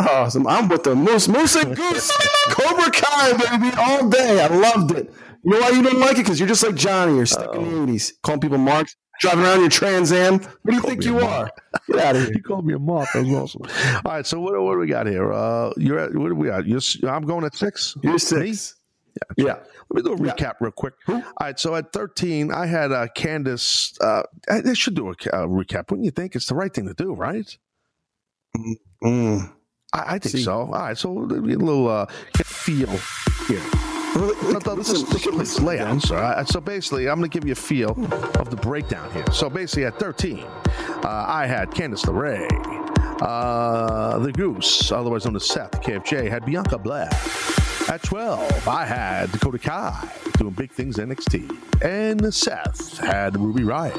Awesome. I'm with the Moose, Moose and Goose, Cobra Kai, baby, all day. I loved it. You know why you don't like it? Because you're just like Johnny. You're stuck in the 80s, calling people marks, driving around your Trans Am. What do you think you are? Get out of here. you called me a mark. That was awesome. All right, so what, what do we got here? Uh, you're at what do we got? You're, I'm going at six. You're Me? Yeah. Let me do a recap real quick. All right, so at 13, I had uh, Candace. Uh, I, should do a ca- uh, recap. Wouldn't you think it's the right thing to do, right? Mm. I, I think See. so. All right, so a little uh, feel here. Well, Let- let- listen, let's- let's- listen, let's lay out. So, so basically, I'm going to give you a feel of the breakdown here. So basically, at 13, uh, I had Candice LeRae. Uh, the Goose, otherwise known as Seth, KFJ, had Bianca Belair. At 12, I had Dakota Kai doing big things NXT. And Seth had Ruby Riot.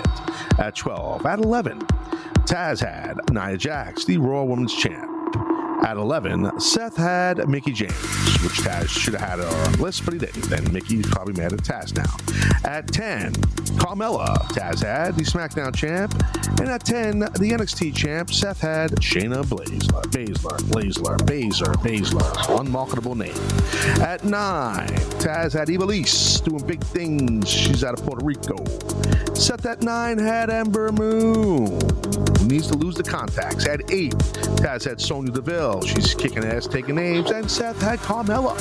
At 12, at 11, Taz had Nia Jax, the Raw Women's Champ. At 11, Seth had Mickie James, which Taz should have had on list, but he didn't. Then Mickie's probably mad at Taz now. At 10, Carmella, Taz had the SmackDown champ. And at 10, the NXT champ, Seth had Shayna Baszler, Baszler, Baszler, Baszler, Baszler, unmarketable name. At 9, Taz had Ivelisse doing big things. She's out of Puerto Rico. Seth at 9 had Ember Moon who needs to lose the contacts. At eight, Taz had Sonya Deville. She's kicking ass, taking names. And Seth had Carmella.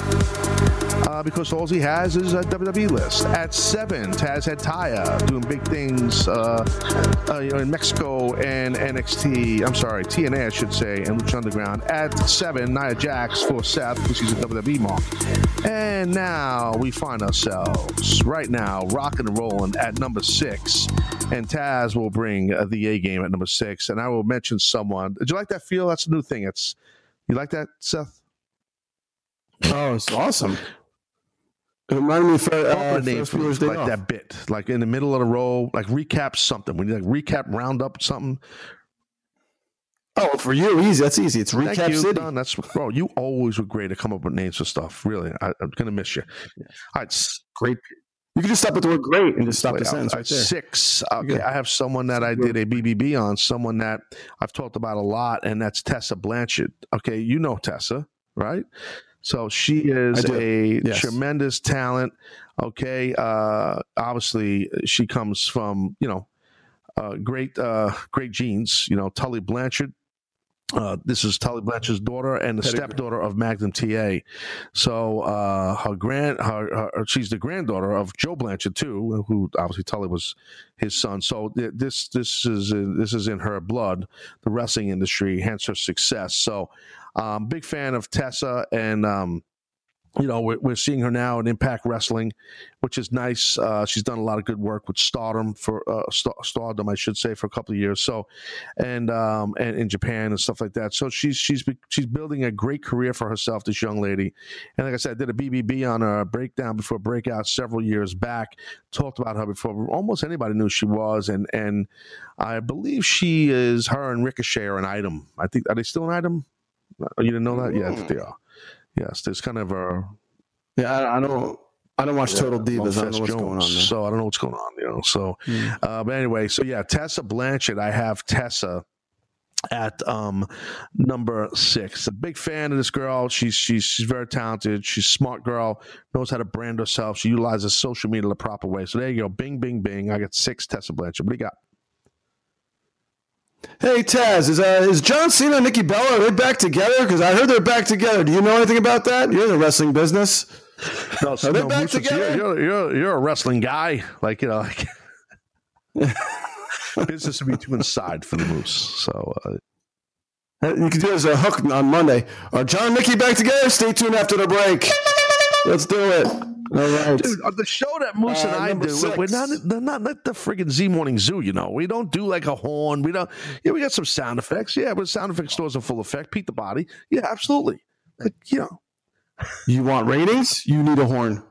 Uh, because all he has is a WWE list. At seven, Taz had Taya doing big things uh, uh, you know, in Mexico and NXT. I'm sorry, TNA, I should say, and Lucha Underground. At seven, Nia Jax for Seth, because he's a WWE mark. And now we find ourselves right now rocking and rolling at number six. And Taz will bring the A game at number six. And I will mention someone. Did you like that feel? That's a new thing. It's you like that, Seth? Oh, it's awesome. It reminded me of Fer- Come uh, with a name Ferris for like Off. that bit, like in the middle of the row, like recap something. When you like recap, round up something. Oh, for you, easy. That's easy. It's Thank recap you, city. Don. That's bro. You always were great to come up with names for stuff. Really, I, I'm gonna miss you. All right, s- Great. You can just stop at the word "great" and just stop the sentence right there. Six. Okay. I have someone that I did a BBB on. Someone that I've talked about a lot, and that's Tessa Blanchard. Okay, you know Tessa, right? So she is a Yes. tremendous talent. Okay, uh, obviously she comes from you know uh, great uh, great genes. You know Tully Blanchard. Uh, this is Tully Blanchard's daughter and the Pedigree. stepdaughter of Magnum TA. So uh, her grand, her, her, she's the granddaughter of Joe Blanchard too, who obviously Tully was his son. So th- this this is in, this is in her blood, the wrestling industry, hence her success. So, um, big fan of Tessa, and um, you know we're, we're seeing her now in Impact Wrestling, which is nice. Uh, she's done a lot of good work with Stardom for uh, Star- Stardom, I should say, for a couple of years. So, and um, and in Japan and stuff like that. So she's she's she's building a great career for herself. This young lady, and like I said, I did a BBB on her breakdown before breakout several years back. Talked about her before almost anybody knew she was, and and I believe she is her and Ricochet are an item. I think are they still an item? You didn't know that? Yes, Mm. they are. Yes, there's kind of a Yeah, I, I don't. I don't watch Total Divas. I don't know what's Jones, going on there. So I don't know what's going on, you know. So, Hmm. uh, but anyway, so yeah, Tessa Blanchard. I have Tessa at um number six. A big fan of this girl. She's she's she's very talented. She's a smart girl. Knows how to brand herself. She utilizes social media the proper way. So there you go. Bing, bing, bing. I got six Tessa Blanchard. What do you got? Hey Taz, is uh, is John Cena and Nikki Bella are they back together? Because I heard they're back together. Do you know anything about that? You're in the wrestling business. No, they back Moose, together? You're, you're you're a wrestling guy. Like you know, like business would be too inside for the Moose. So Uh, You can do it as a hook on Monday. Are John and Nikki back together? Stay tuned after the break. Let's do it. All right. Dude, on the show that Moose Uh, and I do, six. we're not, they're not like the friggin' Z Morning Zoo, you know. We don't do like a horn. We don't, yeah, we got some sound effects. Yeah, but sound effect stores are full effect. Pete the Body. Yeah, absolutely. Like, you know, You want ratings? You need a horn.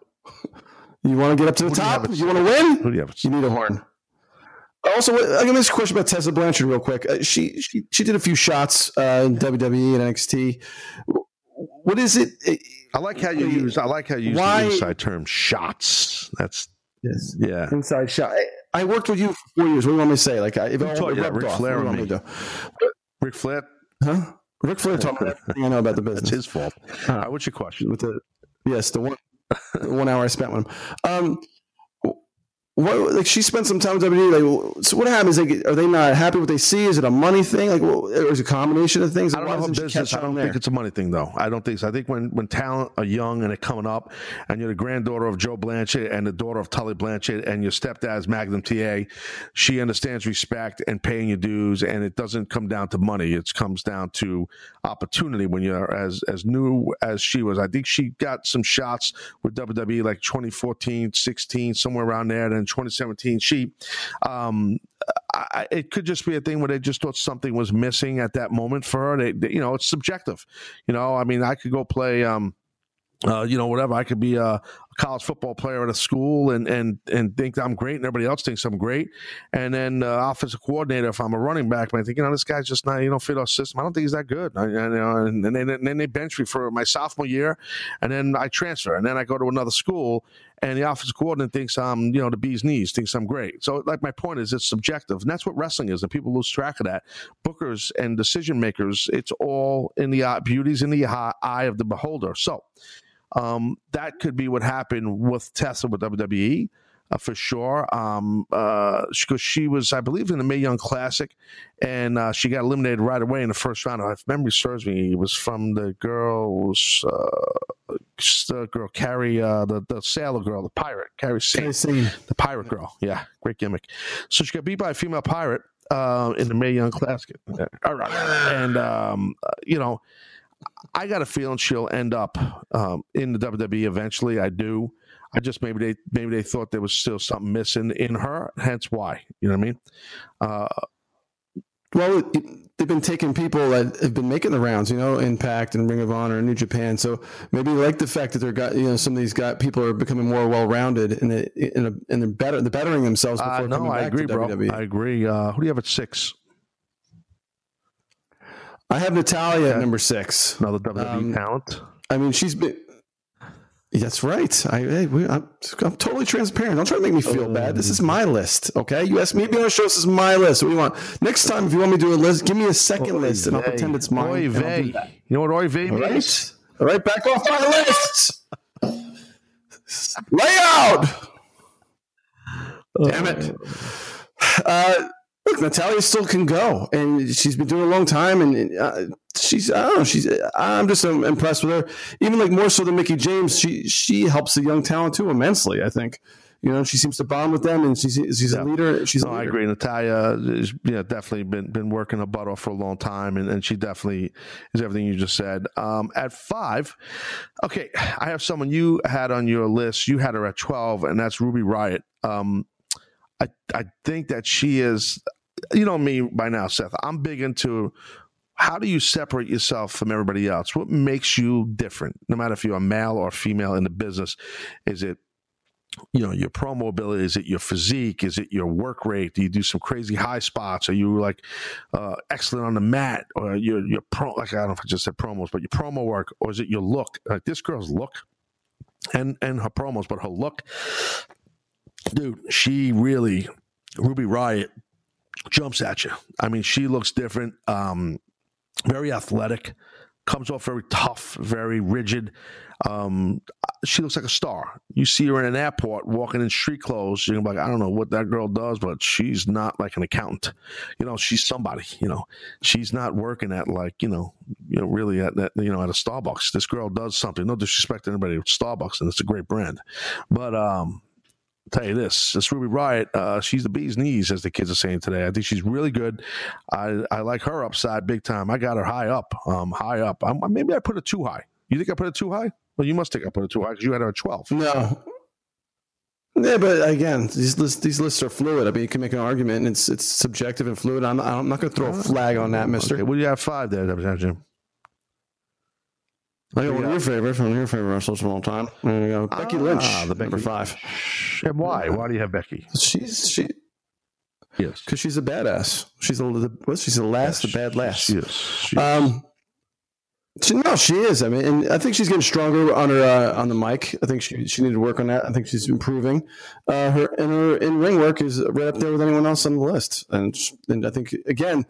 You want to get up to the Who do you top? You want to win? who do you have? You need a horn. Also, I got this question about Tessa Blanchard real quick. Uh, she she she did a few shots uh, in WWE and NXT. What is it? I like how you use, I like how you use Why- the inside term shots. That's, Yes. yeah. Inside shot. I, I worked with you for four years. What do you want me to say? Like, I- if it, taught you that? Ric Flair what do you and want me to do? Ric Flair, Huh? Ric Flair taught me everything I know about the business. his fault. Right, what's your question? with the yes, the one the one hour I spent with him. Um, what like she spent some time with WWE. Like, so what happens? Like, are they not happy with what they see? Is it a money thing? Like, well, is a combination of things? I don't know if business. I don't on think it's a money thing, though. I don't think so. I think when when talent are young and they're coming up, and you're the granddaughter of Joe Blanchard and the daughter of Tully Blanchard, and your stepdad's Magnum TA, she understands respect and paying your dues, and it doesn't come down to money. It comes down to opportunity. When you're as as new as she was, I think she got some shots with WWE like 2014, 16, somewhere around there. Then 2017, she. Um, I, it could just be a thing where they just thought something was missing at that moment for her. They, they- you know, it's subjective. You know, I mean, I could go play, um, uh, you know, whatever. I could be a, a college football player at a school and and and think I'm great, and everybody else thinks I'm great. And then uh, offensive coordinator, if I'm a running back, I think you know this guy's just not you know fit our system. I don't think he's that good. I, you know, and, then, and then they bench me for my sophomore year, and then I transfer, and then I go to another school, and the offensive coordinator thinks I'm, you know, the bee's knees, thinks I'm great. So, like, my point is, it's subjective, and that's what wrestling is, and people lose track of that. Bookers and decision makers, it's all in the eye, beauty's in the eye of the beholder. So, um, that could be what happened with Tessa with WWE. Uh, for sure, um, uh, because she was, I believe, in the Mae Young Classic, and uh, she got eliminated right away in the first round. If memory serves me, it was from the girls, uh, the girl Kairi, uh, the the sailor girl, the pirate Kairi the pirate girl. Yeah, great gimmick. So she got beat by a female pirate uh, in the Mae Young Classic. All right, and um, uh, you know, I got a feeling she'll end up um, in the WWE eventually. I do. I just maybe they maybe they thought there was still something missing in her. Hence why. You know what I mean? Uh, Well, it, they've been taking people that have been making the rounds, you know, Impact and Ring of Honor and New Japan. So maybe they like the fact that they're got you know some of these got people are becoming more well rounded and and, a, and they're better they're bettering themselves before Uh, no, coming I back agree, to bro. WWE. I agree. Uh, who do you have at six? I have Natalya at number six. Another WWE Um, talent. I mean, she's been. That's right. I, hey, we, I'm, I'm totally transparent. Don't try to make me feel bad. This is my list. Okay, you asked me to be on the show. This is my list. What do you want? Next time, if you want me to do a list, give me a second list, and I'll pretend it's mine. Oy and I'll do vey. You know what oy vey All means? right. All right, back off my list. Layout. Damn it. Uh, look, Natalya still can go, and she's been doing a long time, and uh, she's I don't know, she's I'm just um, impressed with her. Even like more so than Mickie James, she she helps the young talent too immensely. I think. You know, she seems to bond with them, and she's she's Yeah. a leader. She's No, a I leader. agree. Natalia is yeah, definitely been been working her butt off for a long time, and, and she definitely is everything you just said. Um, at five, okay, I have someone you had on your list. You had her at twelve, and that's Ruby Riot. Um, I I think that she is. You know me by now, Seth. I'm big into how do you separate yourself from everybody else? What makes you different? No matter if you're a male or female in the business, is it you know your promo ability is it your physique is it your work rate do you do some crazy high spots are you like uh excellent on the mat or your your pro like i don't know if i just said promos but your promo work or is it your look like this girl's look and and her promos but her look dude she really ruby riot jumps at you i mean she looks different um very athletic comes off very tough very rigid um, she looks like a star. You see her in an airport walking in street clothes, you're like, I don't know what that girl does, but she's not like an accountant. You know, she's somebody. You know, she's not working at like you know, you know, really at that you know at a Starbucks. This girl does something. No disrespect to anybody at Starbucks, and it's a great brand, but um. Tell you this, this Ruby Riot, uh, she's the bee's knees, as the kids are saying today. I think she's really good. I, I like her upside big time. I got her high up, um, high up. i maybe I put it too high. You think I put it too high? Well, you must think I put it too high because you had her at 12. No. Yeah, but again, these lists these lists are fluid. I mean, you can make an argument, and it's it's subjective and fluid. I'm I'm not going to throw a flag on that, Mister. Okay, well, you have five there, Jim. I got one of your favorites, one of your favorite wrestlers from all time. There you go, Becky Lynch, Ah, the number five. And why? Why do you have Becky? She's she Yes. because she's a badass. She's a the what's she's the last, the bad last. Yes. She, Um, she, no, she is. I mean, and I think she's getting stronger on her uh, on the mic. I think she she needed to work on that. I think she's improving. Uh, her and her in ring work is right up there with anyone else on the list. And and I think again,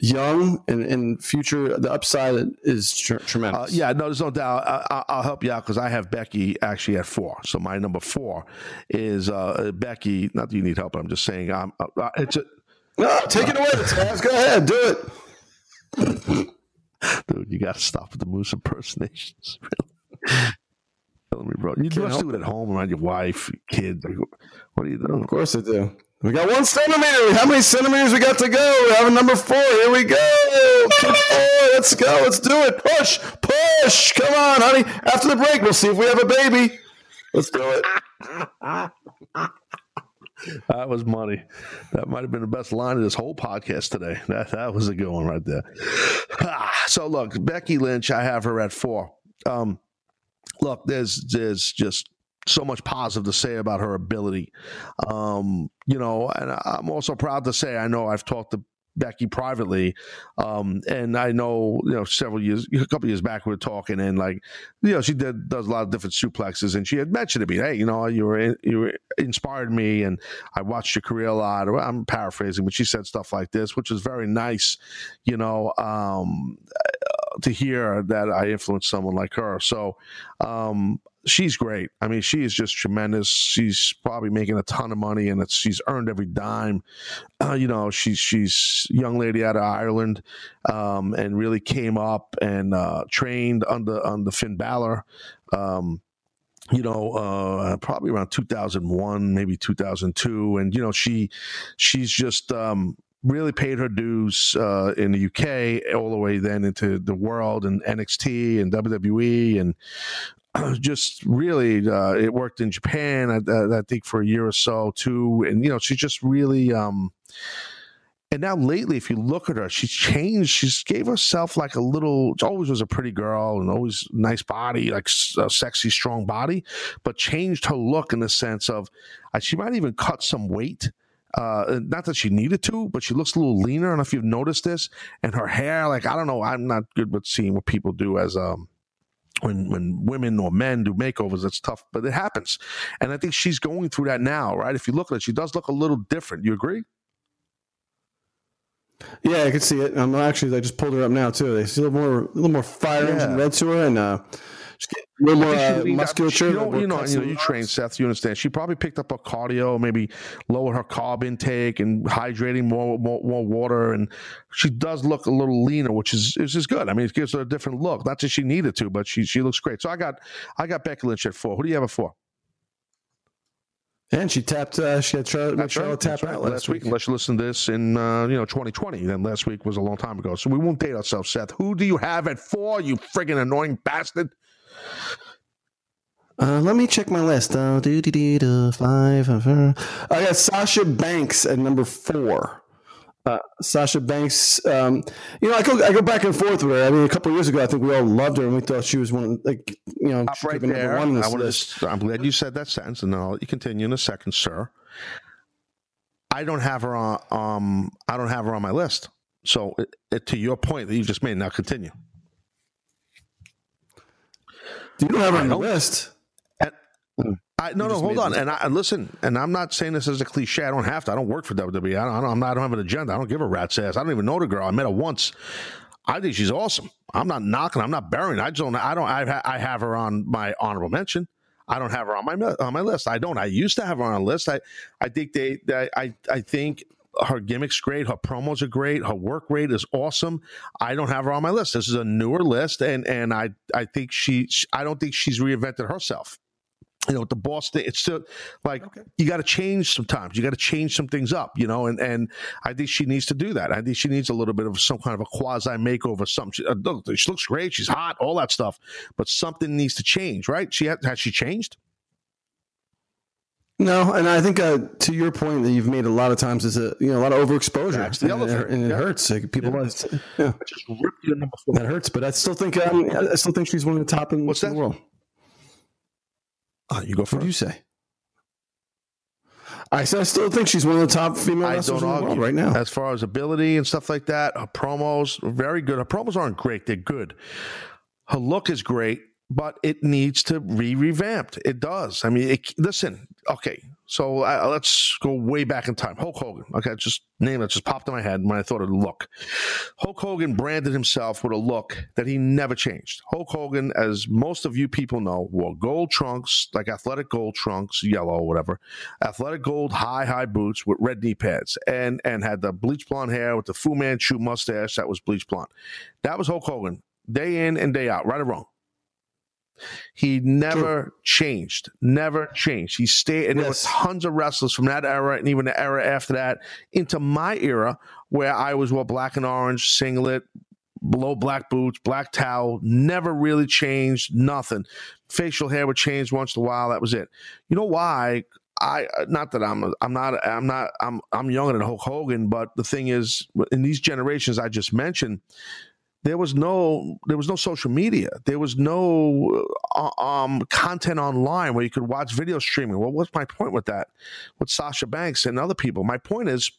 young and and future the upside is tr- uh, tremendous. yeah, no, there's no doubt. I, I, I'll help you out because I have Becky actually at four. So my number four is uh, Becky. Not that you need help. I'm just saying. Um, uh, it's a, No, take it away, Taz. Go ahead, do it. dude. You got to stop with the moose impersonations. Killing me, bro. You Can't must do it at home around your wife, kids. What are you doing? Of course I do. We got one centimeter. How many centimeters we got to go? We have a number four. Here we go. Four. Let's go. Let's do it. Push, push. Come on, honey. After the break, we'll see if we have a baby. Let's do it. That was money. That might have been the best line of this whole podcast today. That that was a good one right there. Ah, so look, Becky Lynch, I have her at four. Um, look, there's there's just so much positive to say about her ability. Um, you know, and I'm also proud to say I know I've talked to Becky privately, um, and I know you know several years, a couple years back we were talking, and like you know she did does a lot of different suplexes, and she had mentioned to me, hey, you know, you were in, you were inspired me, and I watched your career a lot. I'm paraphrasing, but she said stuff like this, which was very nice, you know, um, to hear that I influenced someone like her. So um, she's great. I mean, she is just tremendous. She's probably making a ton of money, and she's earned every dime. Uh, you know, she's she's young lady out of Ireland, um, and really came up and uh, trained under under Finn Balor. Um, you know, uh, probably around 2001, maybe 2002. And, you know, she, she's just, um, really paid her dues, uh, in the UK all the way then into the world and NXT and WWE and just really, uh, it worked in Japan, I, I think for a year or so too. And, you know, she's just really, um, And now lately, if you look at her, she's changed. She's gave herself like a little. Always was a pretty girl and always nice body, like a sexy, strong body, but changed her look in the sense of uh, she might even cut some weight. Uh, not that she needed to, but she looks a little leaner. I don't know if you've noticed this. And her hair, like I don't know, I'm not good with seeing what people do as um when when women or men do makeovers, it's tough, but it happens. And I think she's going through that now, right? If you look at it, she does look a little different. You agree? Yeah, I can see it. I'm actually I just pulled her up now too. They see a little more a little more fire yeah. engine red to her and uh a little more uh, musculature. You know, you know, you, know, you train Seth. You understand? She probably picked up her cardio, maybe lower her carb intake and hydrating more, more, more water, and she does look a little leaner, which is is is good. I mean, it gives her a different look. Not that she needed to, but she she looks great. So I got I got Becky Lynch at four. Who do you have at four? And she tapped. Uh, she had Charlotte, That's Charlotte right. tap out last, last week. week. Unless you listen to this in uh, you know 2020, then last week was a long time ago. So we won't date ourselves, Seth. Who do you have at four? You friggin' annoying bastard. Uh, let me check my list. Uh, do, do, do, do, five. Uh, I got Sasha Banks at number four. Uh, Sasha Banks, um, you know, I go I go back and forth with her. I mean, a couple years ago, I think we all loved her and we thought she was one of like you know, Up right there. One I list. I'm glad you said that sentence, and then I'll let you continue in a second, sir. I don't have her on. Um, I don't have her on my list. So, it, it, to your point that you just made, now continue. You don't have her on the list. Hmm. I, no, no, hold on. And I listen, and I'm not saying this as a cliche. I don't have to. I don't work for WWE. I don't, I am not. I don't have an agenda. I don't give a rat's ass. I don't even know the girl. I met her once. I think she's awesome. I'm not knocking. I'm not burying. I just don't. I don't. I, I have her on my honorable mention. I don't have her on my on my list. I don't. I used to have her on a list. I I think they. I I think her gimmick's great. Her promos are great. Her work rate is awesome. I don't have her on my list. This is a newer list, and and I I think she. I don't think she's reinvented herself you know, with the boss thing, it's still like okay. you got to change sometimes. You got to change some things up, you know, and and I think she needs to do that. I think she needs a little bit of some kind of a quasi makeover. Something. She, uh, look, she looks great. She's hot. All that stuff, but something needs to change, right? She has, has she changed? No, and I think uh, to your point that you've made a lot of times is a you know a lot of overexposure, That's the and, and it yeah. hurts. Like people, yeah. Want yeah. that hurts. But I still think um, I still think she's one of the top in, What's in that? the world. Uh, you go first. What do you say? I, I still think she's one of the top female wrestlers in the world right now. As far as ability and stuff like that, her promos are very good. Her promos aren't great; they're good. Her look is great, but it needs to be revamped. It does. I mean, it, listen. Okay, so uh, let's go way back in time. Hulk Hogan. Okay, just name that just popped in my head when I thought of the look. Hulk Hogan branded himself with a look that he never changed. Hulk Hogan, as most of you people know, wore gold trunks, like athletic gold trunks, yellow, whatever, athletic gold high high boots with red knee pads, and and had the bleach blonde hair with the Fu Manchu mustache that was bleach blonde. That was Hulk Hogan, day in and day out, right or wrong. He never True. changed, never changed. He stayed, and yes. there were tons of wrestlers from that era and even the era after that into my era where I was well black and orange singlet, below black boots, black towel, never really changed, nothing. Facial hair would change once in a while. That was it. You know why? I uh, not that I'm I'm not I'm not I'm I'm younger than Hulk Hogan, but the thing is, in these generations I just mentioned, there was no there was no social media. There was no uh, um, content online where you could watch video streaming. Well what's my point with that? With sasha banks and other people. My point is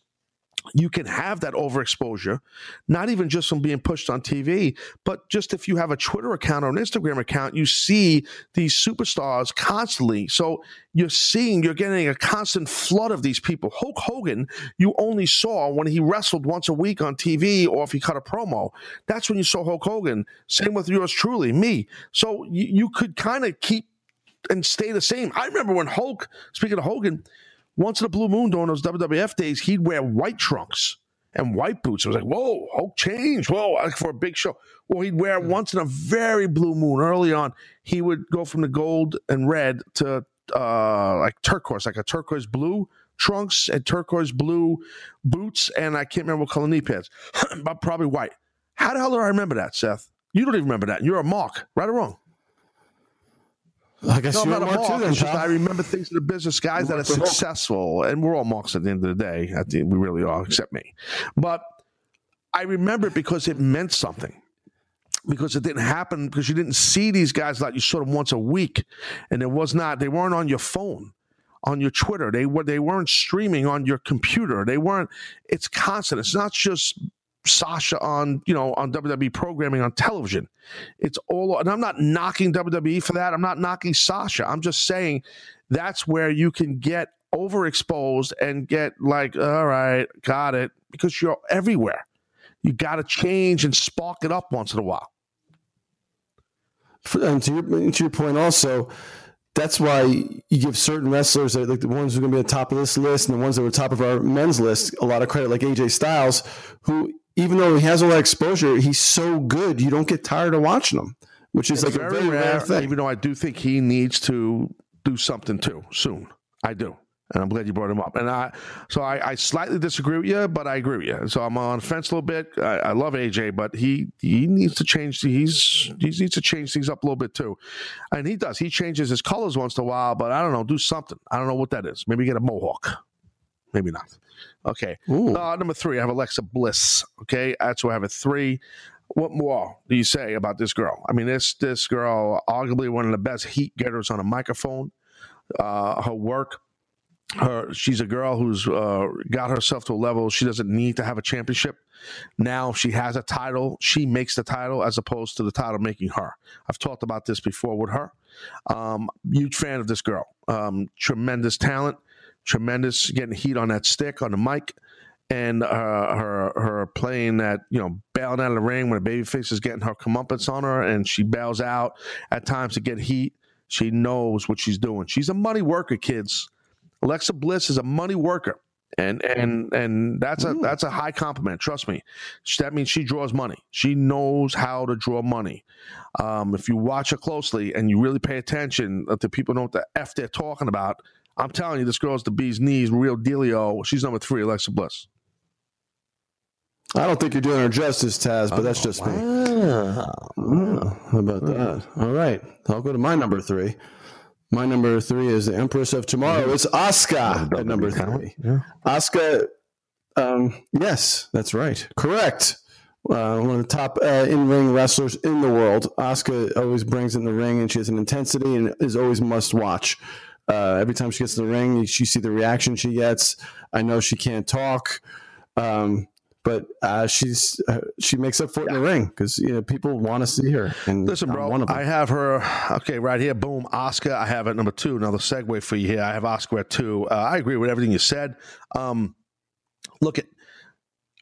you can have that overexposure, not even just from being pushed on TV, but just if you have a Twitter account or an Instagram account, you see these superstars constantly. So you're seeing, you're getting a constant flood of these people. Hulk Hogan, you only saw when he wrestled once a week on TV or if he cut a promo. That's when you saw Hulk Hogan. Same with yours truly, me. So you, you could kind of keep and stay the same. I remember when Hulk, speaking of Hogan, once in a blue moon during those WWF days, he'd wear white trunks and white boots. It was like, whoa, Hulk changed. Whoa, like for a big show. Well, he'd wear once in a very blue moon early on. He would go from the gold and red to uh, like turquoise, like a turquoise blue trunks and turquoise blue boots. And I can't remember what color knee pads, but probably white. How the hell do I remember that, Seth? You don't even remember that. You're a mark, right or wrong? I guess No, I'm you're not a Mark mark. too, then, just. I remember things in the business, guys, that are work for successful, and we're all marks at the end of the day. At the, we really are, except me. But I remember it because it meant something. Because it didn't happen because you didn't see these guys like you saw them once a week, and it was not. They weren't on your phone, on your Twitter. They were. They weren't streaming on your computer. They weren't. It's constant. It's not just Sasha on you know on WWE programming on television. It's all, and I'm not knocking WWE for that. I'm not knocking Sasha. I'm just saying that's where you can get overexposed and get like, all right, got it, because you're everywhere. You got to change and spark it up once in a while. And to your, to your point also that's why you give certain wrestlers like the ones who are going to be at the top of this list and the ones that were top of our men's list a lot of credit like aj styles who even though he has all that exposure he's so good you don't get tired of watching him which is It's like a very rare thing even though I do think he needs to do something too soon. I do. And I'm glad you brought him up. And I, so I, I slightly disagree with you, but I agree with you. So I'm on the fence a little bit. I, I love AJ, but he he needs to change. He's he needs to change things up a little bit too, and he does. He changes his colors once in a while, but I don't know. Do something. I don't know what that is. Maybe get a mohawk. Maybe not. Okay. Uh, number three, I have Alexa Bliss. Okay, that's why I have a three. What more do you say about this girl? I mean, this this girl, arguably one of the best heat getters on a microphone. Uh, her work, her she's a girl who's uh, got herself to a level she doesn't need to have a championship. Now she has a title. She makes the title as opposed to the title making her. I've talked about this before with her. Um, huge fan of this girl. Um, tremendous talent. Tremendous getting heat on that stick on the mic and uh, her her playing that you know bailing out of the ring when a babyface is getting her comeuppance on her, and she bails out at times to get heat. She knows what she's doing. She's a money worker, kids. Alexa Bliss is a money worker, and and and that's a that's a high compliment. Trust me. That means she draws money. She knows how to draw money. Um, if you watch her closely and you really pay attention to people know what the f they're talking about, I'm telling you, this girl's the bee's knees, real dealio. She's number three, Alexa Bliss. i don't think you're doing her justice taz but that's just me Oh, how about that? All right. I'll go to my number three. My number three is the Empress of Tomorrow. It's Asuka at number three. Asuka, um, yes, that's right. Correct. Uh, one of the top uh, in-ring wrestlers in the world. Asuka always brings in the ring, and she has an intensity and is always must-watch. Uh, every time she gets in the ring, you see the reaction she gets. I know she can't talk. Um, but uh, she's uh, she makes up for it in the ring because you know people want to see her. And Listen, bro, one of them. I have her. Okay, right here, boom, Oscar. I have at number two. Another segue for you here. I have Oscar at two. Uh, I agree with everything you said. Um, look at,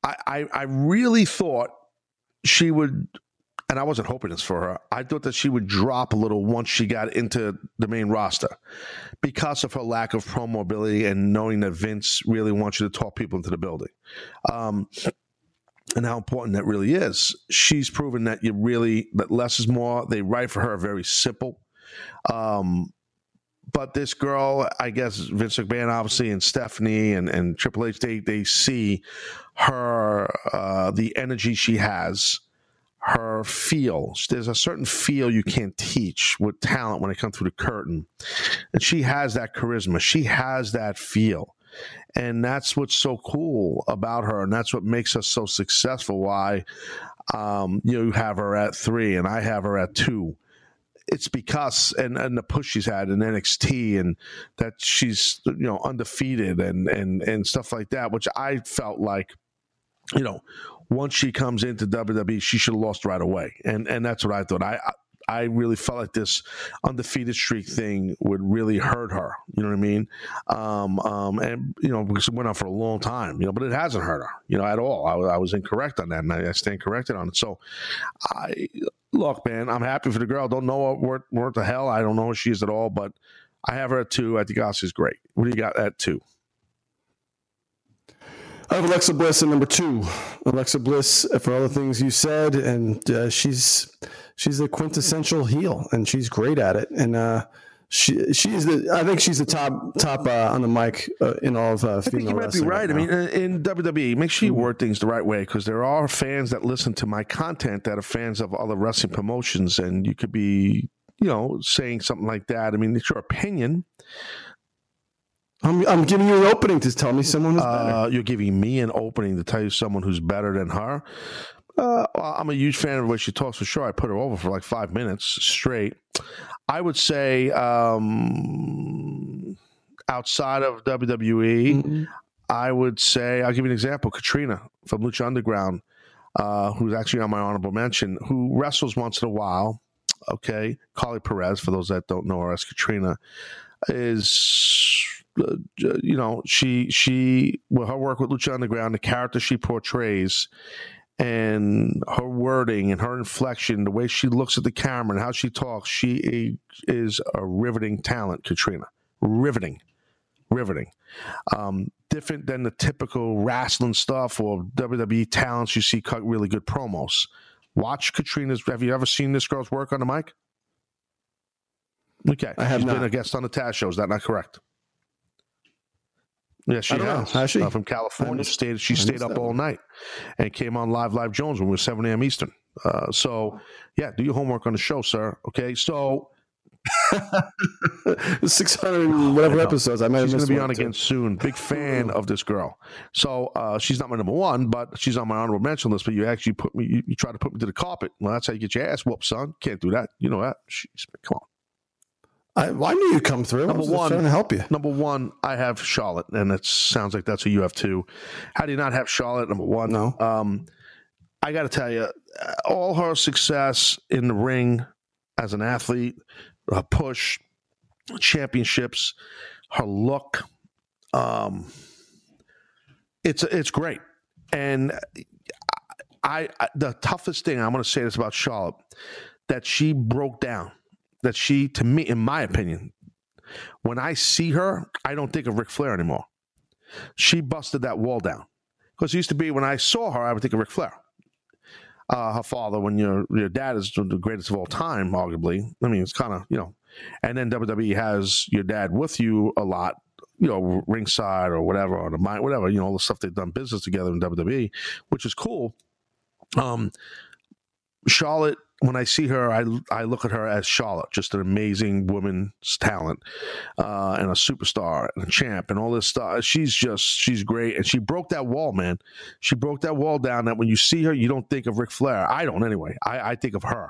I, I, I really thought she would, and I wasn't hoping this for her. I thought that she would drop a little once she got into the main roster because of her lack of promo ability and knowing that Vince really wants you to talk people into the building. Um, and how important that really is. She's proven that you really that less is more. They write for her very simple. Um, but this girl, I guess Vince McMahon, obviously, and Stephanie and, and Triple H, they they see her uh, the energy she has, feel. There's a certain feel you can't teach with talent when it comes through the curtain, and she has that charisma. She has that feel. And that's what's so cool about her. And that's what makes us so successful. Why um, you have her at three and i have her at two. It's because and, and the push she's had in nxt and that she's you know undefeated and and and stuff like that which i felt like you know once she comes into wwe she should have lost right away and and that's what i thought i, I I really felt like this undefeated streak thing would really hurt her. You know what I mean? Um, um, and you know, because it went on for a long time. You know, but it hasn't hurt her. You know, at all. I, I was incorrect on that, and I, I stand corrected on it. So, I look, man, I'm happy for the girl. Don't know what what the hell. I don't know who she is at all, but I have her at two. I think Oscar's great. What do you got at two? I have Alexa Bliss at number two. Alexa Bliss uh, for all the things you said, and uh, she's she's the quintessential heel, and she's great at it. And uh, she she's the I think she's the top top uh, on the mic uh, in all of uh, I think you might be wrestling right. I mean, in, in WWE, make sure you word things the right way because there are fans that listen to my content that are fans of other wrestling promotions, and you could be you know, saying something like that. I mean, it's your opinion. I'm, I'm giving you an opening to tell me someone who's better. Uh, you're giving me an opening to tell you someone who's better than her. Uh, I'm a huge fan of the way she talks for sure. I put her over for like five minutes straight. I would say um, outside of WWE, Mm-hmm. I would say I'll give you an example. Katrina from Lucha Underground, uh, who's actually on my honorable mention, who wrestles once in a while. Okay, Karlee Perez, for those that don't know her as Katrina, is you know she she with her work with Lucha Underground, the character she portrays, and her wording and her inflection, the way she looks at the camera and how she talks, she is a riveting talent. Katrina, riveting, riveting. Um, different than the typical wrestling stuff or WWE talents you see cut really good promos. Watch Katrina's. Have you ever seen this girl's work on the mic? Okay, I have she's been a guest on the Taz show. Is that not correct? Yes, she I don't know. has. Has she? Uh, from California. stayed. She stayed up that all night and came on live, live Jones when we were seven a.m. Eastern. Uh, so yeah, do your homework on the show, sir. Okay, so 600 whatever I episodes. I might she's going to be on two. again soon. Big fan of this girl. So uh, she's not my number one, but she's on my honorable mention list. But you actually put me, you, you try to put me to the carpet. Well, that's how you get your ass whooped, son. Can't do that. You know that. Jeez, come on. I, well, I knew you'd come through. I Number one. trying to help you. Number one, I have Charlotte, and it sounds like that's who you have too. How do you not have Charlotte? Number one, No. Um, I got to tell you, all her success in the ring as an athlete, her push, championships, her look, um, it's it's great. And I, I the toughest thing I'm going to say this about Charlotte that she broke down. That she, to me, in my opinion, when I see her, I don't think of Ric Flair anymore. She busted that wall down. Because it used to be when I saw her, I would think of Ric Flair. Uh, her father, when your your dad is the greatest of all time, arguably. I mean, it's kind of you know, and then WWE has your dad with you a lot, you know, ringside or whatever, or the mind, whatever, you know, all the stuff they've done business together in WWE, which is cool. Um, Charlotte, when I see her, I I look at her as Charlotte, just an amazing woman's talent, uh, and a superstar and a champ and all this stuff. She's just she's great, and she broke that wall, man. She broke that wall down. That when you see her, you don't think of Ric Flair. I don't anyway. I, I think of her,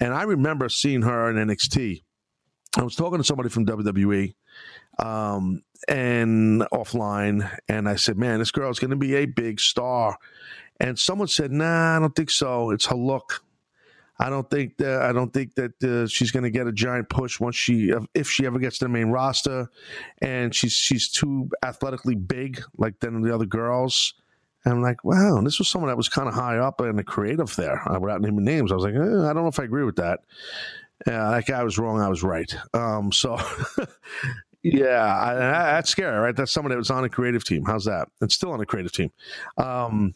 and I remember seeing her in NXT. I was talking to somebody from WWE, um, and offline, and I said, "Man, this girl is going to be a big star." And someone said, "Nah, I don't think so. It's her look." I don't think that I don't think that uh, she's going to get a giant push once she if she ever gets to the main roster, and she's she's too athletically big like than the other girls. And I'm like, wow, this was someone that was kind of high up in the creative there. Uh, without naming names, I was like, eh, I don't know if I agree with that. Yeah, that guy was wrong. I was right. Um, so. Yeah, I, I, that's scary, right? That's someone that was on a creative team. How's that? It's still on a creative team. Um,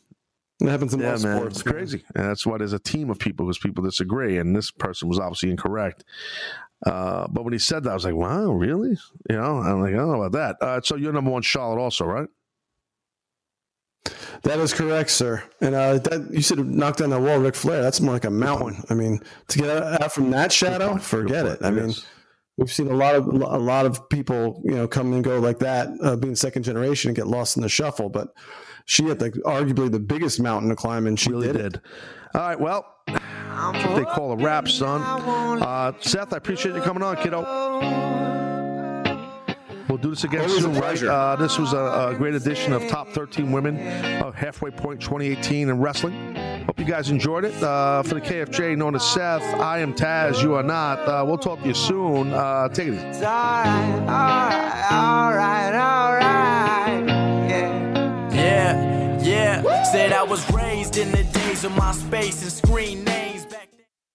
It happens in yeah, most man, sports. it's crazy. And that's why there's a team of people because people disagree, and this person was obviously incorrect. Uh, but when he said that, I was like, "Wow, really?" You know, I'm like, "I don't know about that." Uh, so you're number one, Charlotte, also, right? That is correct, sir. And uh, that you said knock down that wall, Ric Flair. That's more like a mountain. I mean, to get out out from that shadow, forget it. I mean, Yes. we've seen a lot of a lot of people, you know, come and go like that, uh, being second generation and get lost in the shuffle. But she had like arguably the biggest mountain to climb, and she really did, did. it. All right, well, they call a wrap, son. Uh, Seth, I appreciate you coming on, kiddo. We'll do this again Always a soon, right? Uh, this was a, a great edition of Top 13 Women of Halfway Point 2018 in wrestling. Hope you guys enjoyed it. Uh, for the KFJ known as Seth, I am Taz, you are not. Uh, we'll talk to you soon. Uh, take it easy. Alright, alright, alright, alright. Yeah. Yeah, yeah. Said I was raised in the days of my space and screen.